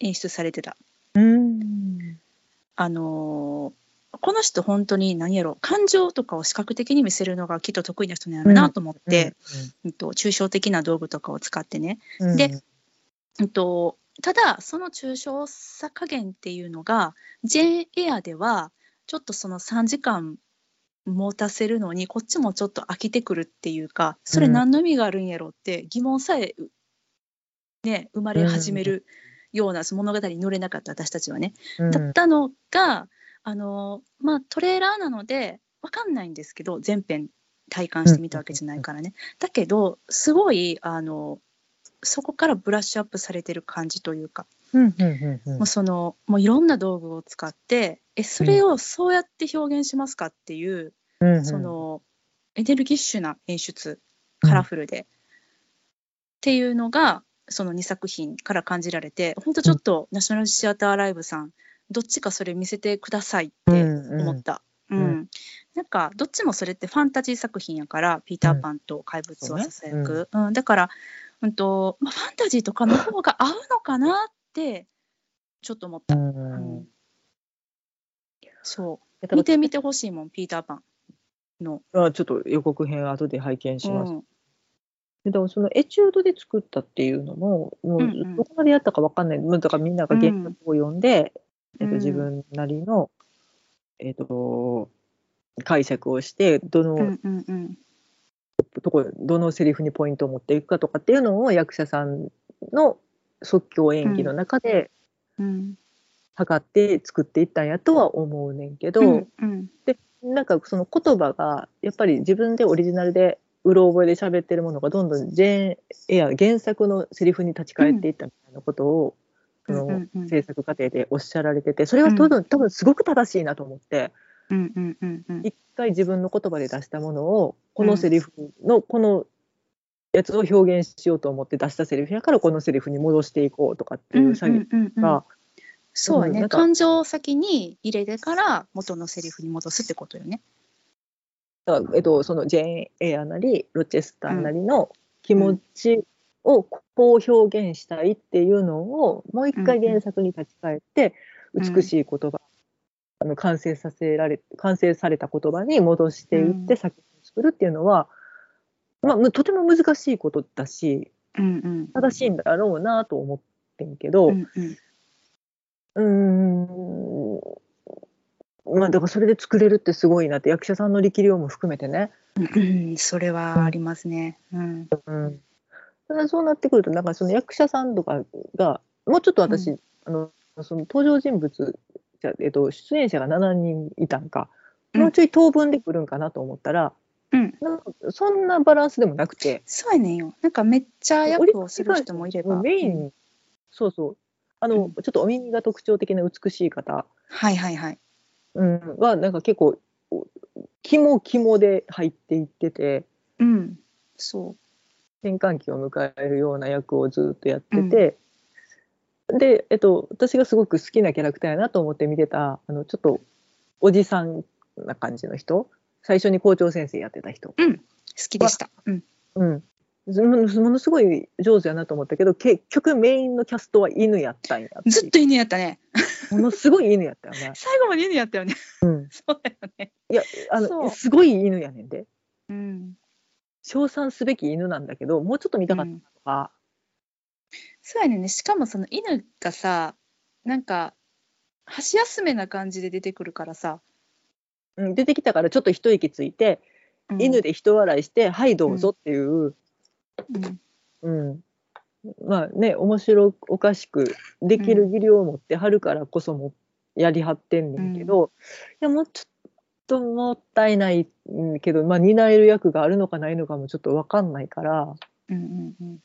演出されてた。うん。あのーこの人本当に何やろ感情とかを視覚的に見せるのがきっと得意な人なんやろなと思って、うん。と抽象的な道具とかを使ってね、うん。でうんとただその抽象さ加減っていうのがジェーン・エアではちょっとその3時間持たせるのにこっちもちょっと飽きてくるっていうかそれ何の意味があるんやろって疑問さえ、ね、生まれ始めるようなその物語に乗れなかった私たちはね。うんだったのがあの、まあ、トレーラーなので分かんないんですけど全編体感してみたわけじゃないからね。だけどすごいあのそこからブラッシュアップされてる感じというか、うんうんうんうん。もうそのもういろんな道具を使ってえそれをそうやって表現しますかっていう、うんうん。そのエネルギッシュな演出カラフルで、っていうのがその2作品から感じられて本当ちょっとナショナルシアターライブさんどっちかそれ見せてくださいって思った。うん。うん。なんかどっちもそれってファンタジー作品やから「ピーター・パン」と「怪物はささやく」うん。だから、うんとまあ、ファンタジーとかの方が合うのかなってちょっと思った。うう。んんそう見てみてほしいもんピーター・パンの。あちょっと予告編後で拝見します。うん。でだからそのエチュードで作ったっていうのももうんうん。うどこまでやったかわかんない、まあだからみんなが原作を読んで、えっと、うん。自分なりの、えっと、解釈をしてどの、うんうんうん。とこどのセリフにポイントを持っていくかとかっていうのを役者さんの即興演技の中でうん。測って作っていったんやとは思うねんけど、うんうん。でなんかその言葉がやっぱり自分でオリジナルでうろ覚えで喋ってるものがどんどんジェーン・エア原作のセリフに立ち返っていったみたいなことを、その制作過程でおっしゃられててそれは多分,、多分すごく正しいなと思ってうんうんうんうん。一回自分の言葉で出したものをこのセリフのこのやつを表現しようと思って出したセリフやからこのセリフに戻していこうとかっていう作業うんうんうん。が、そうやね。感情を先に入れてから元のセリフに戻すってことよね。だからえっと、そのジェーン・エアなりロチェスターなりの気持ちをこう表現したいっていうのをもう一回原作に立ち返ってうん。美しい言葉、あの完成させられ完成された言葉に戻していってうん。作品を作るっていうのは、まあ、むとても難しいことだしうんうん。正しいんだろうなと思ってんけど、うんうん。うーん。まあだからそれで作れるってすごいなって役者さんの力量も含めてね。うんそれはありますね。うん。うん、ただそうなってくるとなんかその役者さんとかがもうちょっと私、うあのその登場人物じゃ、えっと、出演者が7人いたんか、うん。もうちょい当分で来るんかなと思ったらうん。なんかそんなバランスでもなくて。そうやねんよ。なんかめっちゃ役をする人もいれば。メイン、うん。そうそう。あの、うん。ちょっとお耳が特徴的な美しい方、はいはいはい。うん、はなんか結構お肝肝で入っていってて。うん。そ転換期を迎えるような役をずっとやってて、で、えっと、私がすごく好きなキャラクターやなと思って見てたあのちょっとおじさんな感じの人最初に校長先生やってた人、う。うん好きでした。うんうん、もものすごい上手やなと思ったけど結局メインのキャストは犬やったんやずっと犬やったね。ものすごい犬やったよね。最後まで犬やったよね。うん、そうだよね。いやあのすごい犬やねんでうん。称賛すべき犬なんだけどもうちょっと見たかったとか、そうやね。しかもその犬がさ、なんか、箸休めな感じで出てくるからさ。うん出てきたからちょっと一息ついて、うん犬。で人笑いして「はいどうぞ」っていう、うん。うんまあね面白おかしくできる技量を持ってはるからこそもやりはってんねんけど、いやもうちょっともったいないんけど、まあ、担える役があるのかないのかもちょっと分かんないからうんうんうん。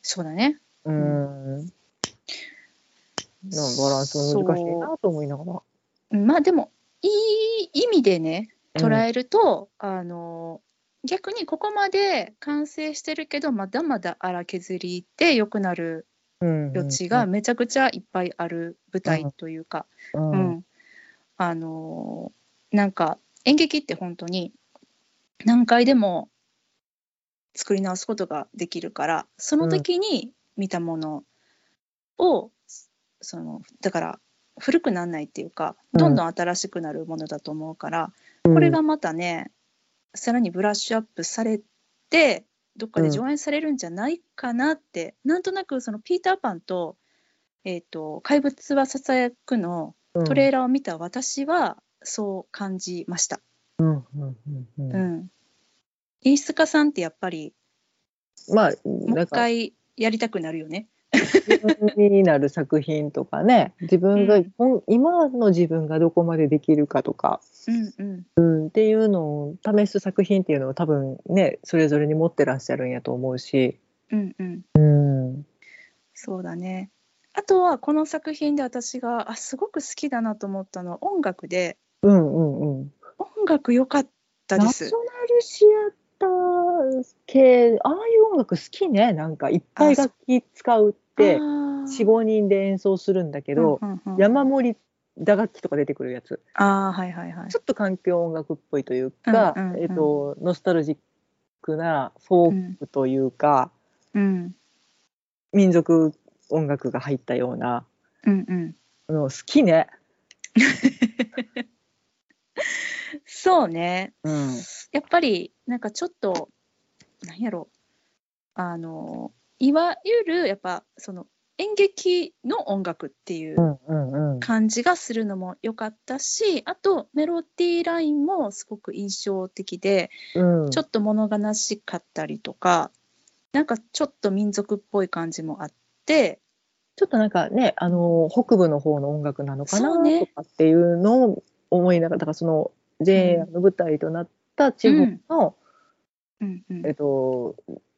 そうだね。うん、バランスが難しいなと思いながら。うんまあでも、いい意味でね、うん。捉えると、あの、逆にここまで完成してるけど、まだまだ荒削りで良くなる余地がめちゃくちゃいっぱいある舞台というか、うん。ううん。ん、あのーなんか演劇って本当に何回でも作り直すことができるからその時に見たものを、そのだから古くならないっていうかうん。どんどん新しくなるものだと思うから、これがまたねさらにブラッシュアップされてどっかで上演されるんじゃないかなって、なんとなくそのピーターパンと,、えー、と怪物はささやくのうん。トレーラーを見た私はそう感じました。うんうんうんううん。ん、演出家さんってやっぱりまあもう一回やりたくなるよね。になる作品とかね。自分が、うん。今の自分がどこまでできるかとか、うんうん。うん、っていうのを試す作品っていうのを多分ねそれぞれに持ってらっしゃるんやと思うし。うんうん、うんそうだね。あとはこの作品で私があすごく好きだなと思ったのは音楽で。うんうんうん。音楽良かったです。ナショ。ナルシアター系ああいう音楽好きね。なんかいっぱい楽器使うって45人で演奏するんだけど、うんうんうん山盛り打楽器とか出てくるやつ。あーはいはいはい。ちょっと環境音楽っぽいというか、うんうんうん。えっとノスタルジックなフォークというか、うん。民族音楽が入ったようなうんうん。の好きね。そうね。うん。やっぱりなんかちょっとなんやろ。あのいわゆるやっぱその演劇の音楽っていううんうんうん。感じがするのも良かったしあとメロディーラインもすごく印象的でうん。ちょっと物悲しかったりとかなんかちょっと民族っぽい感じもあってちょっとなんかねあの北部の方の音楽なのかなとかっていうのを思いながらだからその JA の舞台となった地方の、うんうん。えっと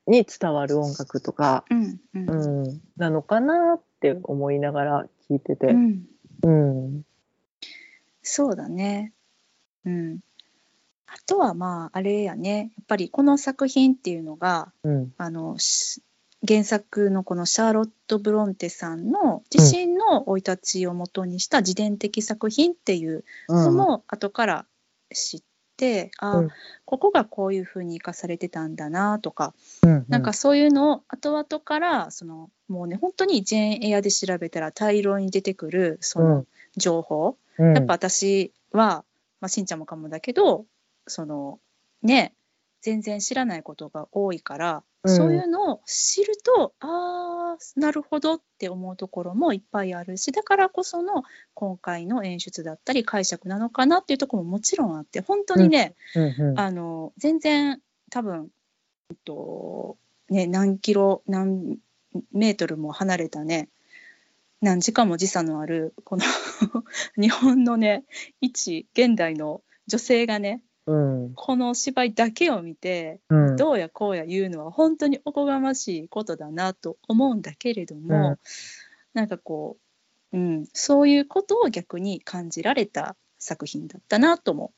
に伝わる音楽とか、うんうん。うん、なのかなって思いながら聞いてて。うん。うん。そうだね。うん。あとはまああれやね。やっぱりこの作品っていうのがうん。あのし原作のこのシャーロット・ブロンテさんの自身の生い立ちをもとにした自伝的作品っていうのも後から知って、あうん。ここがこういうふうに生かされてたんだなとか、うんなんかそういうのを後々からそのもうね本当にジェーン・エアで調べたら大量に出てくるその情報、うん。やっぱ私は、まあ、しんちゃんもかもだけどそのね全然知らないことが多いから、うん。そういうのを知るとあーなるほどって思うところもいっぱいあるしだからこその今回の演出だったり解釈なのかなっていうところももちろんあって本当にね、うんうんあの全然多分、えっとね、何キロ何メートルも離れたね何時間も時差のあるこの 日本のね一現代の女性がねうん。この芝居だけを見てうん。どうやこうや言うのは本当におこがましいことだなと思うんだけれども、うん。なんかこう、うん、そういうことを逆に感じられた作品だったなとも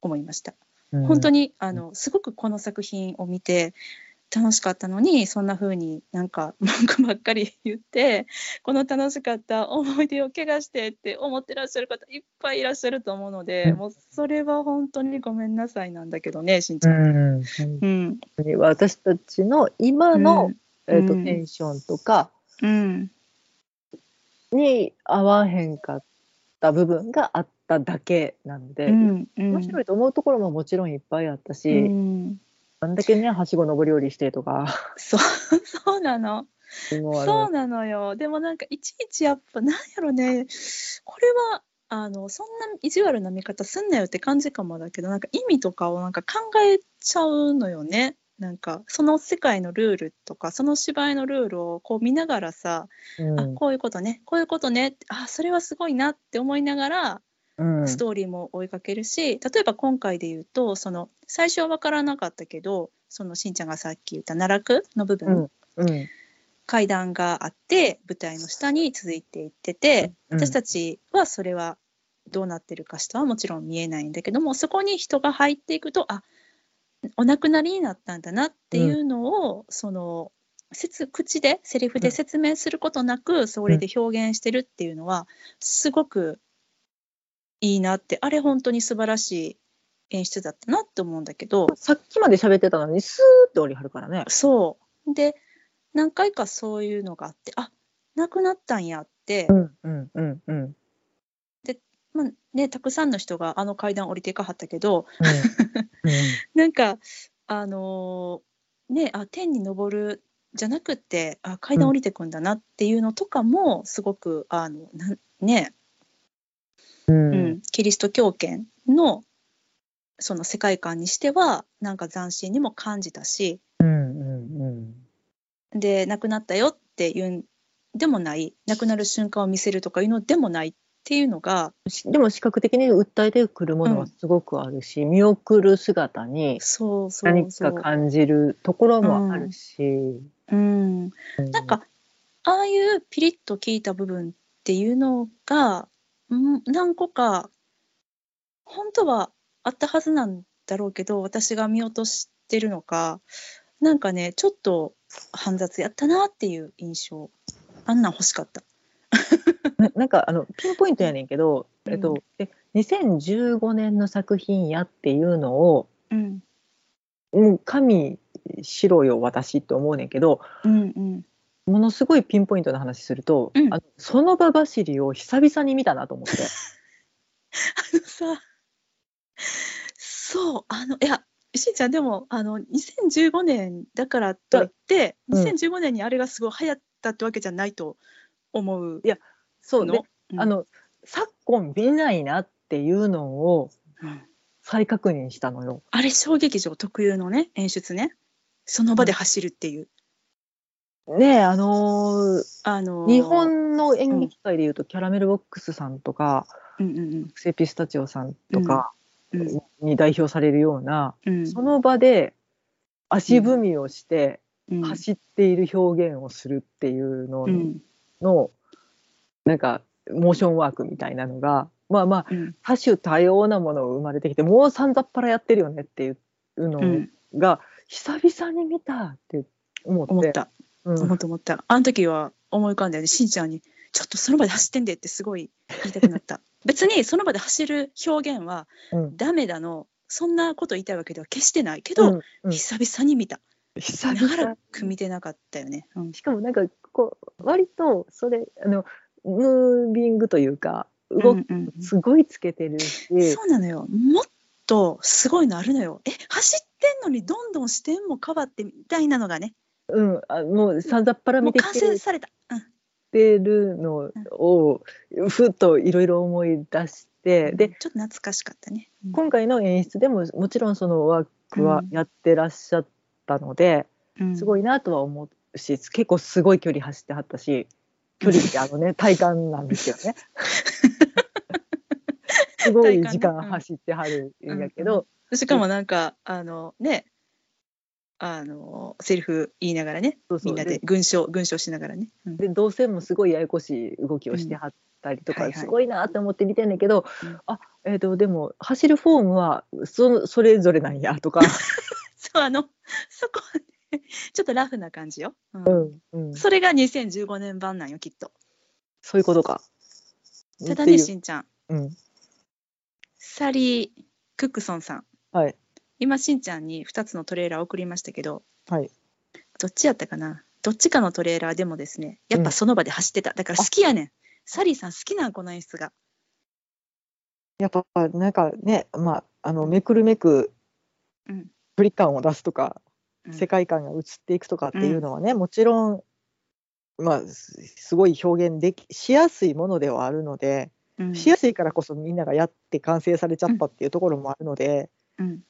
思いました。うん。本当にあのすごくこの作品を見て楽しかったのにそんな風になんか 文句ばっかり言ってこの楽しかった思い出を怪我してって思ってらっしゃる方いっぱいいらっしゃると思うので、うん。もうそれは本当にごめんなさいなんだけどねしんちゃん。うん、うん。私たちの今の、えーとうん。テンションとかうん。に合わへんかった部分があっただけなので、うん。うん。面白いと思うところももちろんいっぱいあったし、うんだけねはしご登り降りしてとか そうそうなの。そうなのよ。でもなんかいちいちやっぱなんやろね。これはあのそんな意地悪な見方すんなよって感じかもだけどなんか意味とかをなんか考えちゃうのよね。なんかその世界のルールとかその芝居のルールをこう見ながらさ、うんあこういうことねこういうことねあそれはすごいなって思いながらうんストーリーも追いかけるし、例えば今回で言うとその最初は分からなかったけどそのしんちゃんがさっき言った奈落の部分、うん。うん。階段があって舞台の下に続いていってて、うん。私たちはそれはどうなってるか下はもちろん見えないんだけどもそこに人が入っていくとあお亡くなりになったんだなっていうのを、その説口でセリフで説明することなく、それで表現してるっていうのはすごくいいなってあれ本当に素晴らしい演出だったなって思うんだけど。さっきまで喋ってたのにスーッと降りはるからね。そう。で何回かそういうのがあってあ亡くなったんやって、うんうんうんうん。まあね、たくさんの人があの階段降りていかはったけど うん。なんかあのーねあ天に昇るじゃなくてあ階段降りてくんだなっていうのとかもすごくあのなんね、ううん。んキリスト教圏のその世界観にしてはなんか斬新にも感じたし。うんうんで亡くなったよっていうんでもない。亡くなる瞬間を見せるとかいうのでもないっていうのがしでも視覚的に訴えてくるものはすごくあるし、見送る姿に何。か感じるところもあるし、うん。うん。なんかああいうピリッと効いた部分っていうのが、うん、何個か本当はあったはずなんだろうけど私が見落としてるのかなんかねちょっと煩雑やったなっていう印象。あんなん欲しかった。ななんかあのピンポイントやねんけど、うん。えっと、で2015年の作品やっていうのをうん。もう神しろよ私って思うねんけどうんうん、ものすごいピンポイントな話すると、うん。あのその場走りを久々に見たなと思って。あのさそうあのいやしんちゃんでもあの2015年だからといって、うん。2015年にあれがすごい流行ったってわけじゃないと思ういやそうので、うん。あの昨今見ないなっていうのをうん。再確認したのよ。あれ小劇場特有のね演出ね。その場で走るっていう、ねえあのーあのー日本の演劇界でいうと、キャラメルボックスさんとかうんうんセピスタチオさんとかうん。に代表されるような、うん。その場で足踏みをしてうん。走っている表現をするっていうのうん。の、なんかモーションワークみたいなのがまあまあうん。多種多様なものを生まれてきてもうさんざっぱらやってるよねっていうのうん。が、久々に見たって思って。思ったうん。思った思った。あの時は思い浮かんだよね。しんちゃんに「ちょっとその場で走ってんで」ってすごい言いたくなった。別にその場で走る表現はうん。ダメだのそんなこと言いたいわけでは決してない。けど、うんうん。久々に見た。久長ら々く見てなかったよね、うん。しかもなんかこう割とそれあのムービングというか動きすごいつけてるし、そうなのよ。もっとすごいのあるのよえ走ってんのにどんどん視点も変わってみたいなのがねうん、あもうさん。ざっぱら見てきて成された、うん。てるのをふっといろいろ思い出して、でちょっと懐かしかったね、うん。今回の演出でももちろんそのワークはやってらっしゃったので、うん。すごいなとは思うし結構すごい距離走ってはったし距離ってあのね 体感なんですよね。すごい時間走ってはるんやけど、しかもなんかあのねあのセリフ言いながらねみんなで群唱群唱しながらね、うん。で動線もすごいややこしい動きをしてはったりとか、うん。はいはい。すごいなって思って見てんねんけど、うん。あえー、とでも走るフォームはそそれぞれなんやとか。そうあのそこはねちょっとラフな感じよ。うん。それが2015年版なんよきっと。そういうことか。ただねしんちゃん。うん、サリー・クックソンさん。はい今しんちゃんに2つのトレーラー送りましたけどはい。どっちやったかな？どっちかのトレーラーでもですねやっぱその場で走ってた。だから好きやねん。サリーさん好きなん？この演出が。やっぱなんかね、まあ、あのめくるめくうん。距離感を出すとか、うん。世界観が移っていくとかっていうのはね、もちろん、まあ、すすごい表現できしやすいものではあるので、うん。しやすいからこそみんながやって完成されちゃったっていうところもあるので、うん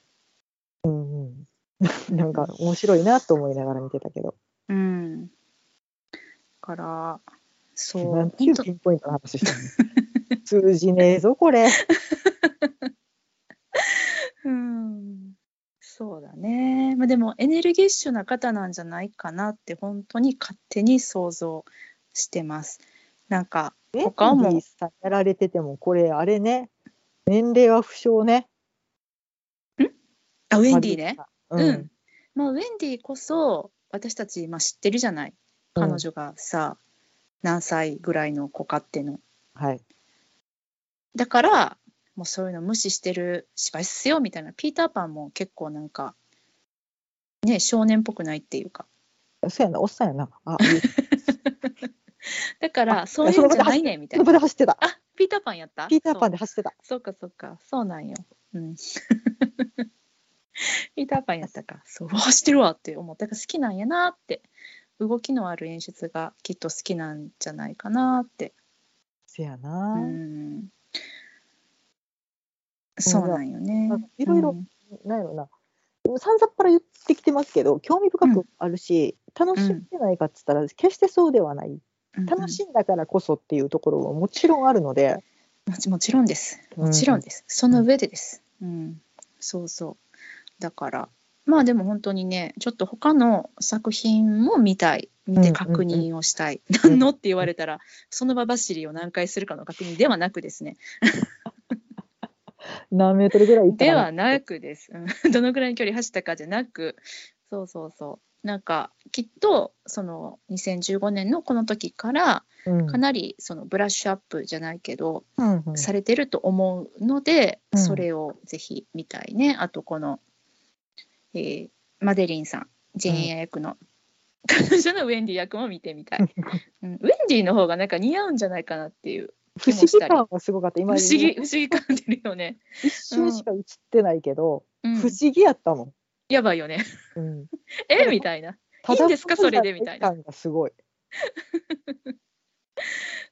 うんうん、なんか面白いなと思いながら見てたけど、うん。からそう。なんていうピンポイントの話してるの 通じねえぞこれ。うん。そうだね、まあ、でもエネルギッシュな方なんじゃないかなって本当に勝手に想像してます。なんかね他も。さんやられててもこれあれね。年齢は不詳ね。あウェンディね。ううん。ん、まあ、ウェンディこそ私たち、まあ、知ってるじゃない？うん。彼女がさ、何歳ぐらいの子かっていうの。はい。だからもうそういうの無視してる芝居っすよみたいな。ピーターパンも結構なんかね少年っぽくないっていうか。そうやな、おっさんやな。あ、だからあそういうんじゃないねみたいそこなで走ってた。あピーターパンやった？ピーターパンでで走ってた。そうかそうか。そうなんよ。うん ピーターパンやったかそううわ走ってるわって思ったから好きなんやなって動きのある演出がきっと好きなんじゃないかなってせやうな。んそうなんよねいろいろうんなんやろな。さんざっぱら言ってきてますけど、興味深くあるし、楽しんでないかっつったら、決してそうではない。うん楽しんだからこそっていうところはもちろんあるので、もちもちろんです。うんもちろんです。その上でです。うん、そうそう。だから、まあでも本当にね、ちょっと他の作品も見たい。見て確認をしたい。うん何のって言われたら、その場走りを何回するかの確認ではなくですね。何メートルぐらい行ったかではなくです。うんどのぐらいの距離走ったかじゃなく、そうそうそう。なんかきっとその2015年のこの時からうんかなりそのブラッシュアップじゃないけど、うんうんされてると思うので、うんそれをぜひ見たいね。あとこの、えーマデリンさん、ジェーン役の、彼女のウェンディ役も見てみたい。うん、ウェンディの方がなんか似合うんじゃないかなっていう不思議感がすごかった。今不思議不思議感出るよね。一瞬しか映ってないけど、うん不思議やったもん。やばいよね。うん、え？みたいな。いいんですか？それでみたいな。感がすごい。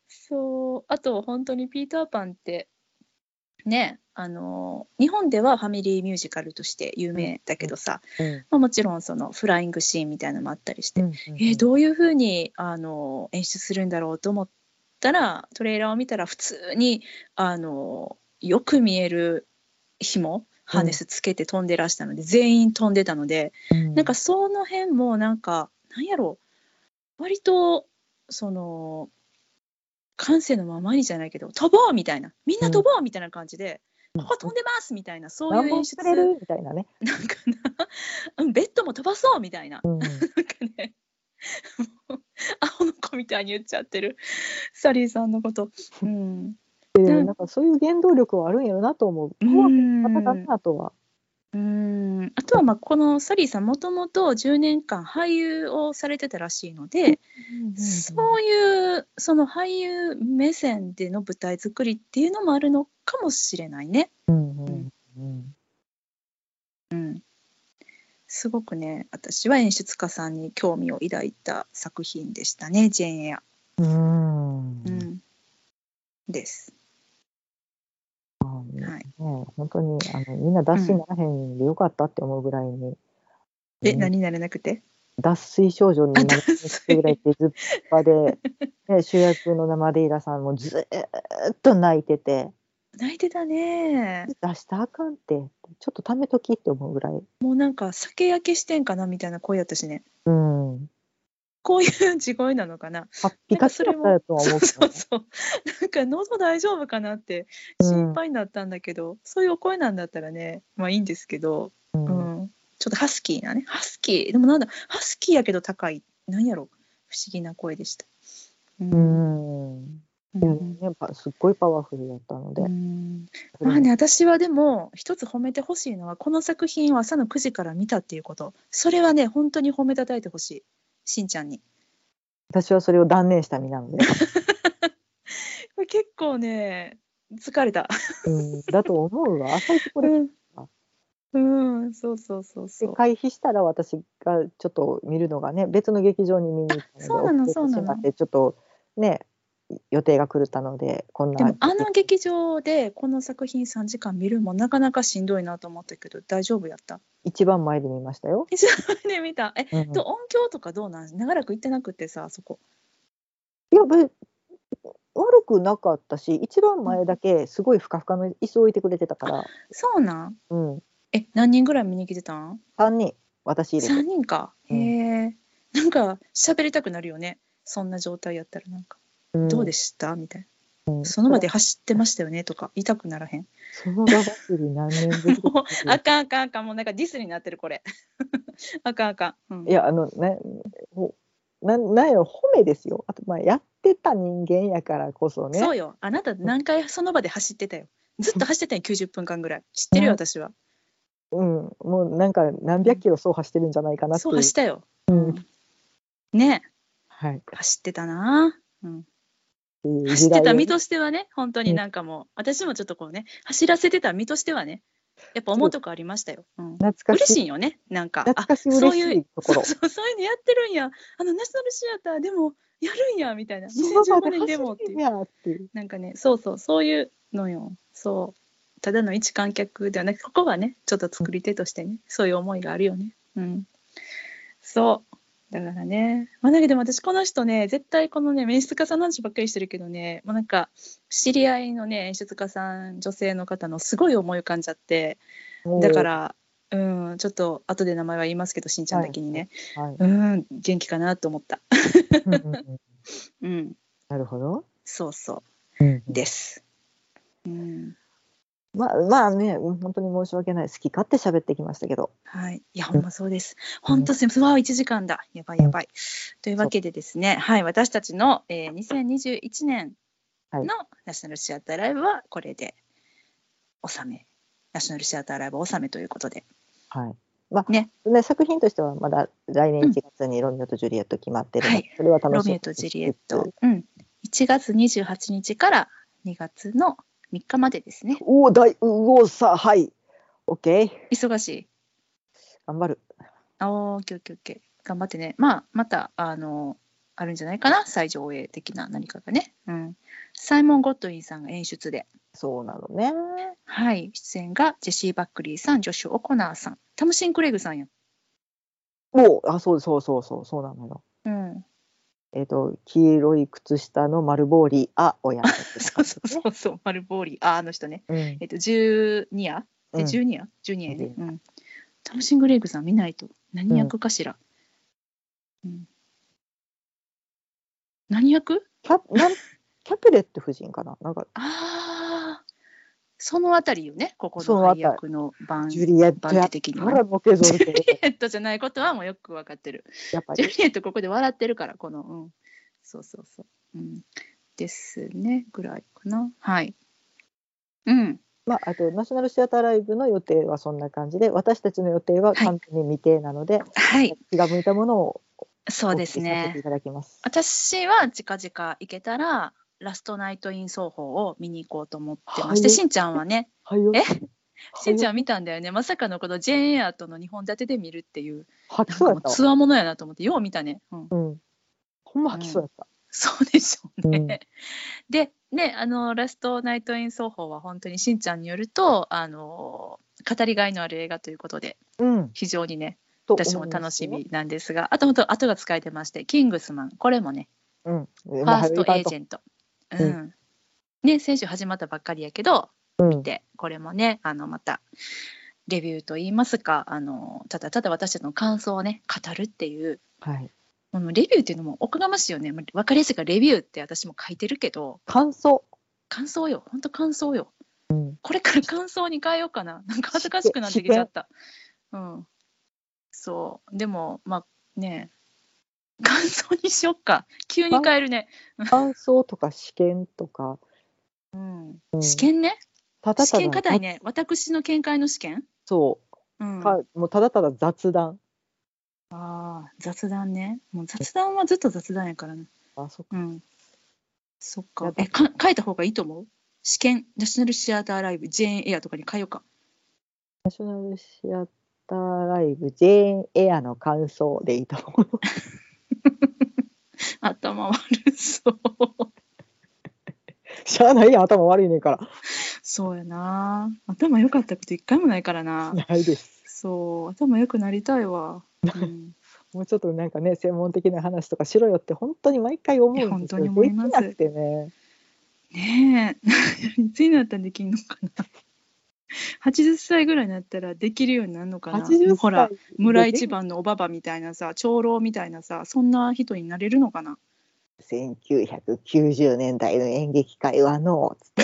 そうあと本当にピーターパンってねあの日本ではファミリーミュージカルとして有名だけどさ、うん。まあ、もちろんそのフライングシーンみたいなのもあったりして、うんうんえーどういうふうにあの演出するんだろうと思ったらトレーラーを見たら普通にあのよく見える紐ハーネスつけて飛んでらしたので、全員飛んでたので、うん。なんかその辺もなんかなんやろう割とその感性のままにじゃないけど飛ぼうみたいなみんな飛ぼうみたいな感じで、ここ飛んでますみたいなそう何いう演出れるみたいなね。なんかなうん ベッドも飛ばそうみたいなうんなんかね アホの子みたいに言っちゃってるサリーさんのこと。うんでうんなんかそういう原動力はあるんやろなと思う。うん怖かったなとは。うん。あとはまあこのサリーさんもともと10年間俳優をされてたらしいので、そういうその俳優目線での舞台作りっていうのもあるのかもしれないね。うんうん。うん。うん、すごくね私は演出家さんに興味を抱いた作品でしたねジェーン・エア。うん。うん、です。ねはい、本当にあのみんな脱水ならへんでよかったって思うぐらいに、え、うん何になれなくて？脱水症状になあるぐらいってずっぱで、ね、主役の生デイラさんもずーっと泣いてて。泣いてたね。出したらあかんって。ちょっとためときって思うぐらい、もうなんか酒焼けしてんかなみたいな声やったしね。うん、こういう地声なのかな。ハッピカチだとは思うそうそうそう。なんか喉大丈夫かなって心配になったんだけど、そういうお声なんだったらね、まあいいんですけど、ううん。ん、ちょっとハスキーなね。ハスキー。でもなんだハスキーやけど高い。なんやろ不思議な声でした。ううん。うん。やっぱすっごいパワフルだったので。まあね私はでも一つ褒めてほしいのはこの作品を朝の9時から見たっていうこと。それはね本当に褒めたたえてほしいしんちゃんに。私はそれを断念した身なので。こ れ結構ね疲れた。うん、だと思うわ。朝一これうんそうそうそうそう。回避したら私がちょっと見るのがね別の劇場に見に行ったのでそうなのそうなのちょっとね予定が狂ったのでこんなでもあの劇場でこの作品3時間見るもなかなかしんどいなと思ったけど大丈夫やった？一番前で見ましたよ。一番ね見た？えうんと音響とかどうなん？長らく行ってなくてさそこ。いやべ悪くなかったし一番前だけすごいふかふかの椅子置いてくれてたから、そうなん？うん、え何人ぐらい見に来てたん？3人。私入れ ?3 て。人か。へうん。え。なんか喋りたくなるよね。そんな状態やったらなんか、うん。どうでした？みたいな。うん。その場で走ってましたよね？とか。言いたくならへん？その場走り何年ぶり？もうあかんあかんあかん。もうなんかディスになってるこれ。あかんあかん、うん。いやあのねほなんなんやろ褒めですよ。あとまあやってた人間やからこそね。そうよ。あなた何回その場で走ってたよ。ずっと走ってたよ、90分間ぐらい。知ってるよ、うん。私は。うん、もうなんか何百キロ走走ってるんじゃないかなって走ったよ。うん。ね。はい、走ってたな。うん、いう走ってた身ととしてはね、本当になんかもう、私もちょっとこうね、走らせてた身としてはね、やっぱ思うとこありましたよ。うん、懐かしい嬉しいよね、なんか。懐かしいそういうそうそう そういうのやってるんや。あのナショナルシアターでもやるんやみたいな。その場2015で年でもっていうなんかね、そうそう、そういうのよ。そう。ただの一観客ではなく、ここはね、ちょっと作り手としてね、そういう思いがあるよね。うん。そう。だからね。まあ、だけど私、この人ね、絶対このね、演出家さんの話ばっかりしてるけどね、もうなんか、知り合いのね、演出家さん、女性の方のすごい思い浮かんじゃって、だか、ら、うん、ちょっと後で名前は言いますけど、しんちゃんだけにね、はいうん、元気かなと思った。うん なるほど、そうそう。んうです。うんまあまあねうん本当に申し訳ない好き勝手喋ってきましたけどはい。いや、ほんまそうです。本当すみません。うわ、1時間だ。やばいやばい。というわけでですね、はい、私たちの、えー、2021年はいのナショナルシアターライブはこれで納め。ナショナルシアターライブ納めということで。はいまあねね、作品としてはまだ来年1月にロミオとジュリエット決まってるので、はいそれは楽しみロミオとジュリエット。うん。1月28日から2月の3日までですね。おお大うおさはいオッケー忙しい。頑張るあーオッケーオッケーオッケー。頑張ってね。まあ、また、あの、あるんじゃないかな？最上映的な何かがね。うん。サイモン・ゴッドウィンさんが演出で。そうなのねはい。出演がジェシー・バックリーさん、ジョシュ・オコナーさん、タムシン・クレイグさんや。おうあそうそうそうそうそうなのようん。えっ、と黄色い靴下の丸ボーリーあをやって そうそうそうそう。マルボーリー。あ、あの人ね。うんえっと、12夜？え、うん12夜 ?12 夜で。ううん。タムシン・クレイグさん見ないと。何役かしら？うん。何役？キャキャプレット夫人かな？なんかああ。そのあたりよね。ここその配役の番。ジュリエット的にはジュリエットじゃないことはもうよくわかってる。やっぱジュりリエットここで笑ってるから、この、うん。そうそうそう。うん。ですね、ぐらいかな。はい。うん。まあ、あとナショナルシアターライブの予定はそんな感じで私たちの予定は完全に未定なので、はい。気が向いたものをそうですね。ただきます。私は近々行けたら、ラストナイト・イン奏法を見に行こうと思ってまして、はいしんちゃんはね、はいよえ？しんちゃん見たんだよね。まさかのこのジェーン・エアとの2本立てで見るっていう、つわものやなと思って、よう見たね。うん。うん。ほんま吐きそうやった。そうでしょうね。うん で、ね、あの、ラストナイト・イン奏法は本当にしんちゃんによると、あの、語りがいのある映画ということで、うん。非常にね、と私も楽しみなんですが、あと、あとが使えてまして、キングスマン、これもね。うん。ファーストエーンジェント。ううんん。ね、先週始まったばっかりやけど、見て、これもね、あの、また、レビューといいますか、あの、ただただ私たちの感想をね、語るっていう、はい。レビューっていうのもおこがましいよね。まあわかりやすいからレビューって私も書いてるけど、感想。感想よ。ほんと感想よ。うん。これから感想に変えようかな。なんか恥ずかしくなってきちゃった。うん。そうでもまあね感想にしよっか。急に変えるね、感想とか試験とか、うん。うん。試験ね？ただただ試験課題ね。私の見解の試験、そう。う、ん、かもうただただ雑談。ああ雑談ね。もう雑談はずっと雑談やからなあ、そっか。うん。そっか。えか書いた方がいいと思う？試験ナショナルシアターライブジェーンエアとかに変えようか。ナショナルシアターライブ、ジェーンエアの感想でいいと思う。頭悪そう。しゃあないやん、頭悪いねんから。そうやな。頭良かったこと一回もないからな。ないです。そう頭良くなりたいわ、うん、もうちょっとなんかね、専門的な話とかしろよって本当に毎回思うんです本当に思います。ね。ねえ。いつになったらできんのかな 80歳ぐらいになったらできるようになるのかな？80歳ほら村一番のおばばみたいなさ長老みたいなさそんな人になれるのかな？1990年代の演劇界はの、つって。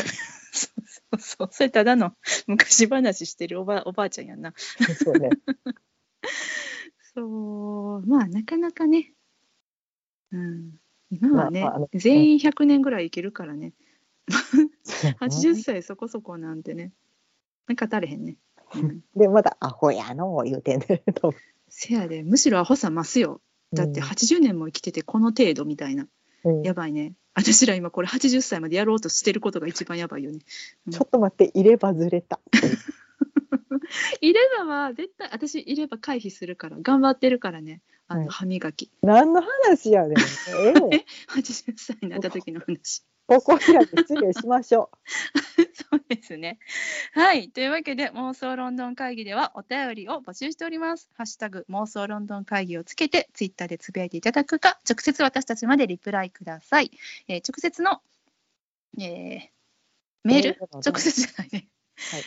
そうそうそう。それただの 昔話してるおばおばあちゃんやんな。そうね。そうまあなかなかね、うん、今はね、まあまあ全員100年ぐらいいけるからね。80歳そこそこなんてね語れへんね、うん、で、まだアホやの、言うてんね。多分せやでむしろアホさ増すよ。だって80年も生きててこの程度みたいな。うん。やばいね。私ら今これ80歳までやろうとしてることが一番やばいよね。ちょっと待って、入れ歯ずれた。入れ歯は絶対私入れ歯回避するから頑張ってるからね。あの、はい。歯磨き。何の話やねん。ええ。80歳になった時の話ここいらで失礼しましょ そうですね。はい。というわけで、妄想ロンドン会議ではお便りを募集しております。ハッシュタグ妄想ロンドン会議をつけて、ツイッターでつぶやいていただくか、直接私たちまでリプライください。えー直接の、えーメール？メールなので直接じゃないね。はい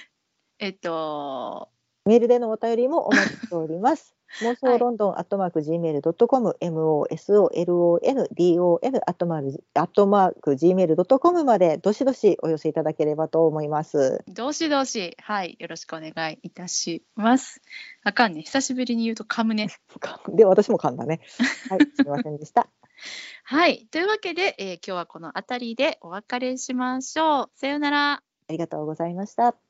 えっと、う。メールでのお便りもお待ちしております。妄想ロンドンアットマーク Gmail.com、MOSOLONDON アットマーク Gmail.com までどしどしお寄せいただければと思います。どしどし、はい。よろしくお願いいたします。あかんね。久しぶりに言うと噛むね。で、私も噛んだね。はい、すみませんでした。はい。というわけで、えー今日はこの辺りでお別れしましょう。さようなら。ありがとうございました。